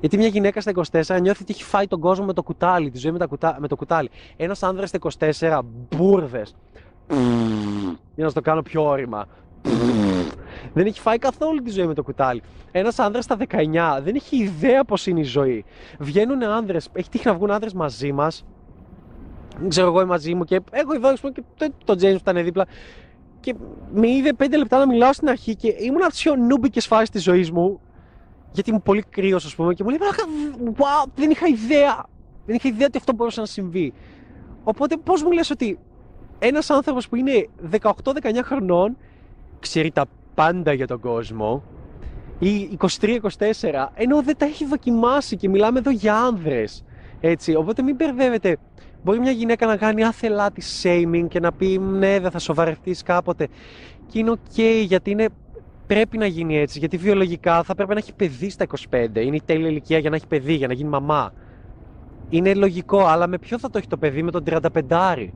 Γιατί μια γυναίκα στα 24 νιώθει ότι έχει φάει τον κόσμο με το κουτάλι, της ζωή με, κουτά, με το κουτάλι. Ένας άνδρας στα 24, μπουρδες. Για να στο κάνω πιο όρημα. Δεν έχει φάει καθόλου τη ζωή με το κουτάλι. Ένας άνδρας στα 19 δεν έχει ιδέα πώς είναι η ζωή. Βγαίνουν άνδρες, έχει τύχει να βγουν άνδρες μαζί μας. Δεν ξέρω εγώ μαζί μου και έχω εδώ πούμε, και το, το James που ήταν δίπλα. Και με είδε 5 λεπτά να μιλάω στην αρχή και ήμουν από τι πιο νούμπικε φάσει της ζωής μου γιατί ήμουν πολύ κρύος, ας πούμε, και μου λέει: Wow, δεν είχα ιδέα. Δεν είχα ιδέα ότι αυτό μπορούσε να συμβεί. Οπότε, πώς μου λες ότι ένας άνθρωπος που είναι 18-19 χρονών ξέρει τα πάντα για τον κόσμο ή 23-24, ενώ δεν τα έχει δοκιμάσει και μιλάμε εδώ για άνδρες. Έτσι, οπότε μην μπερδεύετε. Μπορεί μια γυναίκα να κάνει άθελά της shaming και να πει ναι, δεν θα σοβαρευτείς κάποτε. Και είναι ok γιατί είναι πρέπει να γίνει έτσι, γιατί βιολογικά θα πρέπει να έχει παιδί στα 25. Είναι η τέλεια ηλικία για να έχει παιδί, για να γίνει μαμά. Είναι λογικό, αλλά με ποιο θα το έχει το παιδί, με τον 35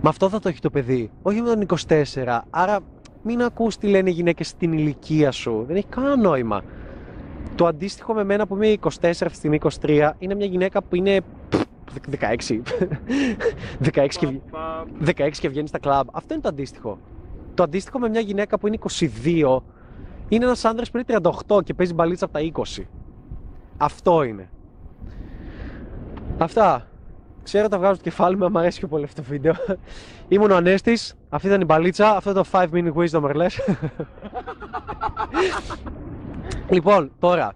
Με αυτό θα το έχει το παιδί, όχι με τον 24. Άρα μην ακούς τι λένε οι γυναίκες στην ηλικία σου. Δεν έχει κανένα νόημα. Το αντίστοιχο με μένα που είμαι 24, αυτή τη στιγμή 23, είναι μια γυναίκα που είναι 16. 16 και, 16 και βγαίνει στα κλαμπ. Αυτό είναι το αντίστοιχο. Το αντίστοιχο με μια γυναίκα που είναι 22 είναι ένας άντρα που είναι 38 και παίζει μπαλίτσα από τα 20. Αυτό είναι. Αυτά. Ξέρω τα βγάζω το κεφάλι μου, μου αρέσει πιο πολύ αυτό το βίντεο. Ήμουν ο Ανέστης, αυτή ήταν η μπαλίτσα, αυτό το 5 minute wisdom λες. λοιπόν, τώρα,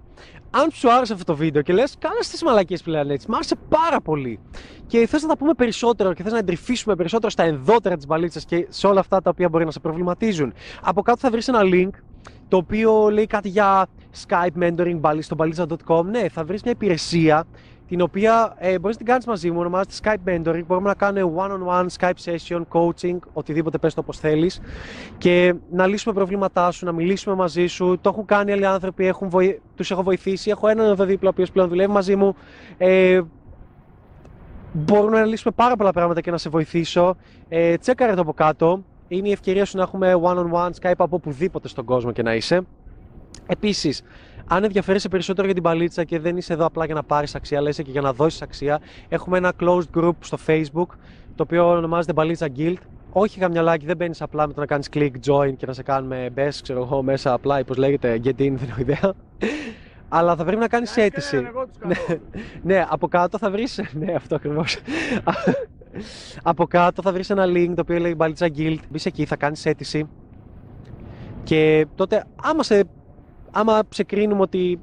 αν σου άρεσε αυτό το βίντεο και λες, κάνε τι μαλακίες πλέον έτσι, μου άρεσε πάρα πολύ. Και θες να τα πούμε περισσότερο και θες να εντρυφήσουμε περισσότερο στα ενδότερα της μπαλίτσας και σε όλα αυτά τα οποία μπορεί να σε προβληματίζουν. Από κάτω θα βρεις ένα link το οποίο λέει κάτι για Skype mentoring στο balitza.com. Ναι, θα βρεις μια υπηρεσία την οποία ε, μπορείς να την κάνεις μαζί μου, ονομάζεται Skype Mentoring, μπορούμε να κάνουμε one-on-one Skype session, coaching, οτιδήποτε πες το όπως θέλεις. Και να λύσουμε προβλήματά σου, να μιλήσουμε μαζί σου, το έχουν κάνει άλλοι άνθρωποι, έχουν βοη... τους έχω βοηθήσει, έχω έναν εδώ δίπλα ο οποίος πλέον δουλεύει μαζί μου, ε, μπορούμε να λύσουμε πάρα πολλά πράγματα και να σε βοηθήσω, ε, τσέκαρε το από κάτω, είναι η ευκαιρία σου να έχουμε one-on-one Skype από οπουδήποτε στον κόσμο και να είσαι. Επίσης, αν ενδιαφέρεσαι περισσότερο για την παλίτσα και δεν είσαι εδώ απλά για να πάρεις αξία, αλλά είσαι και για να δώσεις αξία, έχουμε ένα closed group στο Facebook, το οποίο ονομάζεται Μπαλίτσα Guild. Όχι γαμιαλάκι, δεν μπαίνεις απλά με το να κάνεις click join και να σε κάνουμε best, ξέρω εγώ, μέσα απλά, όπω λέγεται, get in, δεν έχω ιδέα. Αλλά θα πρέπει να κάνεις αίτηση. ναι, ναι, από κάτω θα βρεις. ναι, αυτό ακριβώς. Από κάτω θα βρεις ένα link το οποίο λέει Μπαλίτσα Guild. Μπεις εκεί, θα κάνεις αίτηση. Και τότε άμα σε, άμα σε κρίνουμε ότι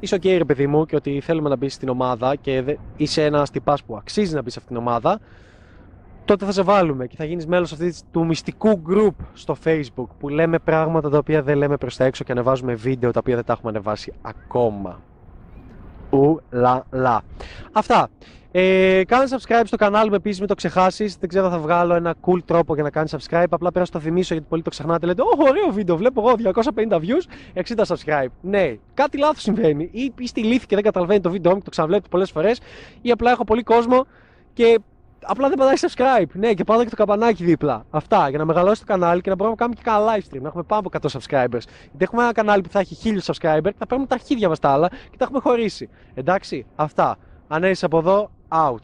είσαι ok ρε παιδί μου και ότι θέλουμε να μπεις στην ομάδα και δε- είσαι ένας τυπάς που αξίζει να μπεις σε αυτήν την ομάδα, τότε θα σε βάλουμε και θα γίνεις μέλος αυτής του μυστικού group στο facebook που λέμε πράγματα τα οποία δεν λέμε προς τα έξω και ανεβάζουμε βίντεο τα οποία δεν τα έχουμε ανεβάσει ακόμα. Ου λα λα. Αυτά. Ε, κάνε subscribe στο κανάλι μου επίσης, μην το ξεχάσεις. Δεν ξέρω, θα βγάλω ένα cool τρόπο για να κάνεις subscribe. Απλά πρέπει να σου το θυμίσω γιατί πολλοί το ξεχνάτε. Λέτε, Ω, ωραίο βίντεο, βλέπω εγώ 250 views, 60 subscribe. Ναι, κάτι λάθος συμβαίνει. Ή είστε ηλίθιοι και δεν καταλαβαίνει το βίντεο μου και το ξαναβλέπετε πολλές φορές. Ή απλά έχω πολύ κόσμο και απλά δεν πατάει subscribe. Ναι, και πάτε και το καμπανάκι δίπλα. Αυτά για να μεγαλώσει το κανάλι και να μπορούμε να κάνουμε και κανένα live stream. Να έχουμε πάνω από 100 subscribers. Γιατί έχουμε ένα κανάλι που θα έχει 1000 subscribers και θα παίρνουμε τα αρχίδια μας τα άλλα και τα έχουμε χωρίσει. Εντάξει, αυτά. Αν είσαι από εδώ, out.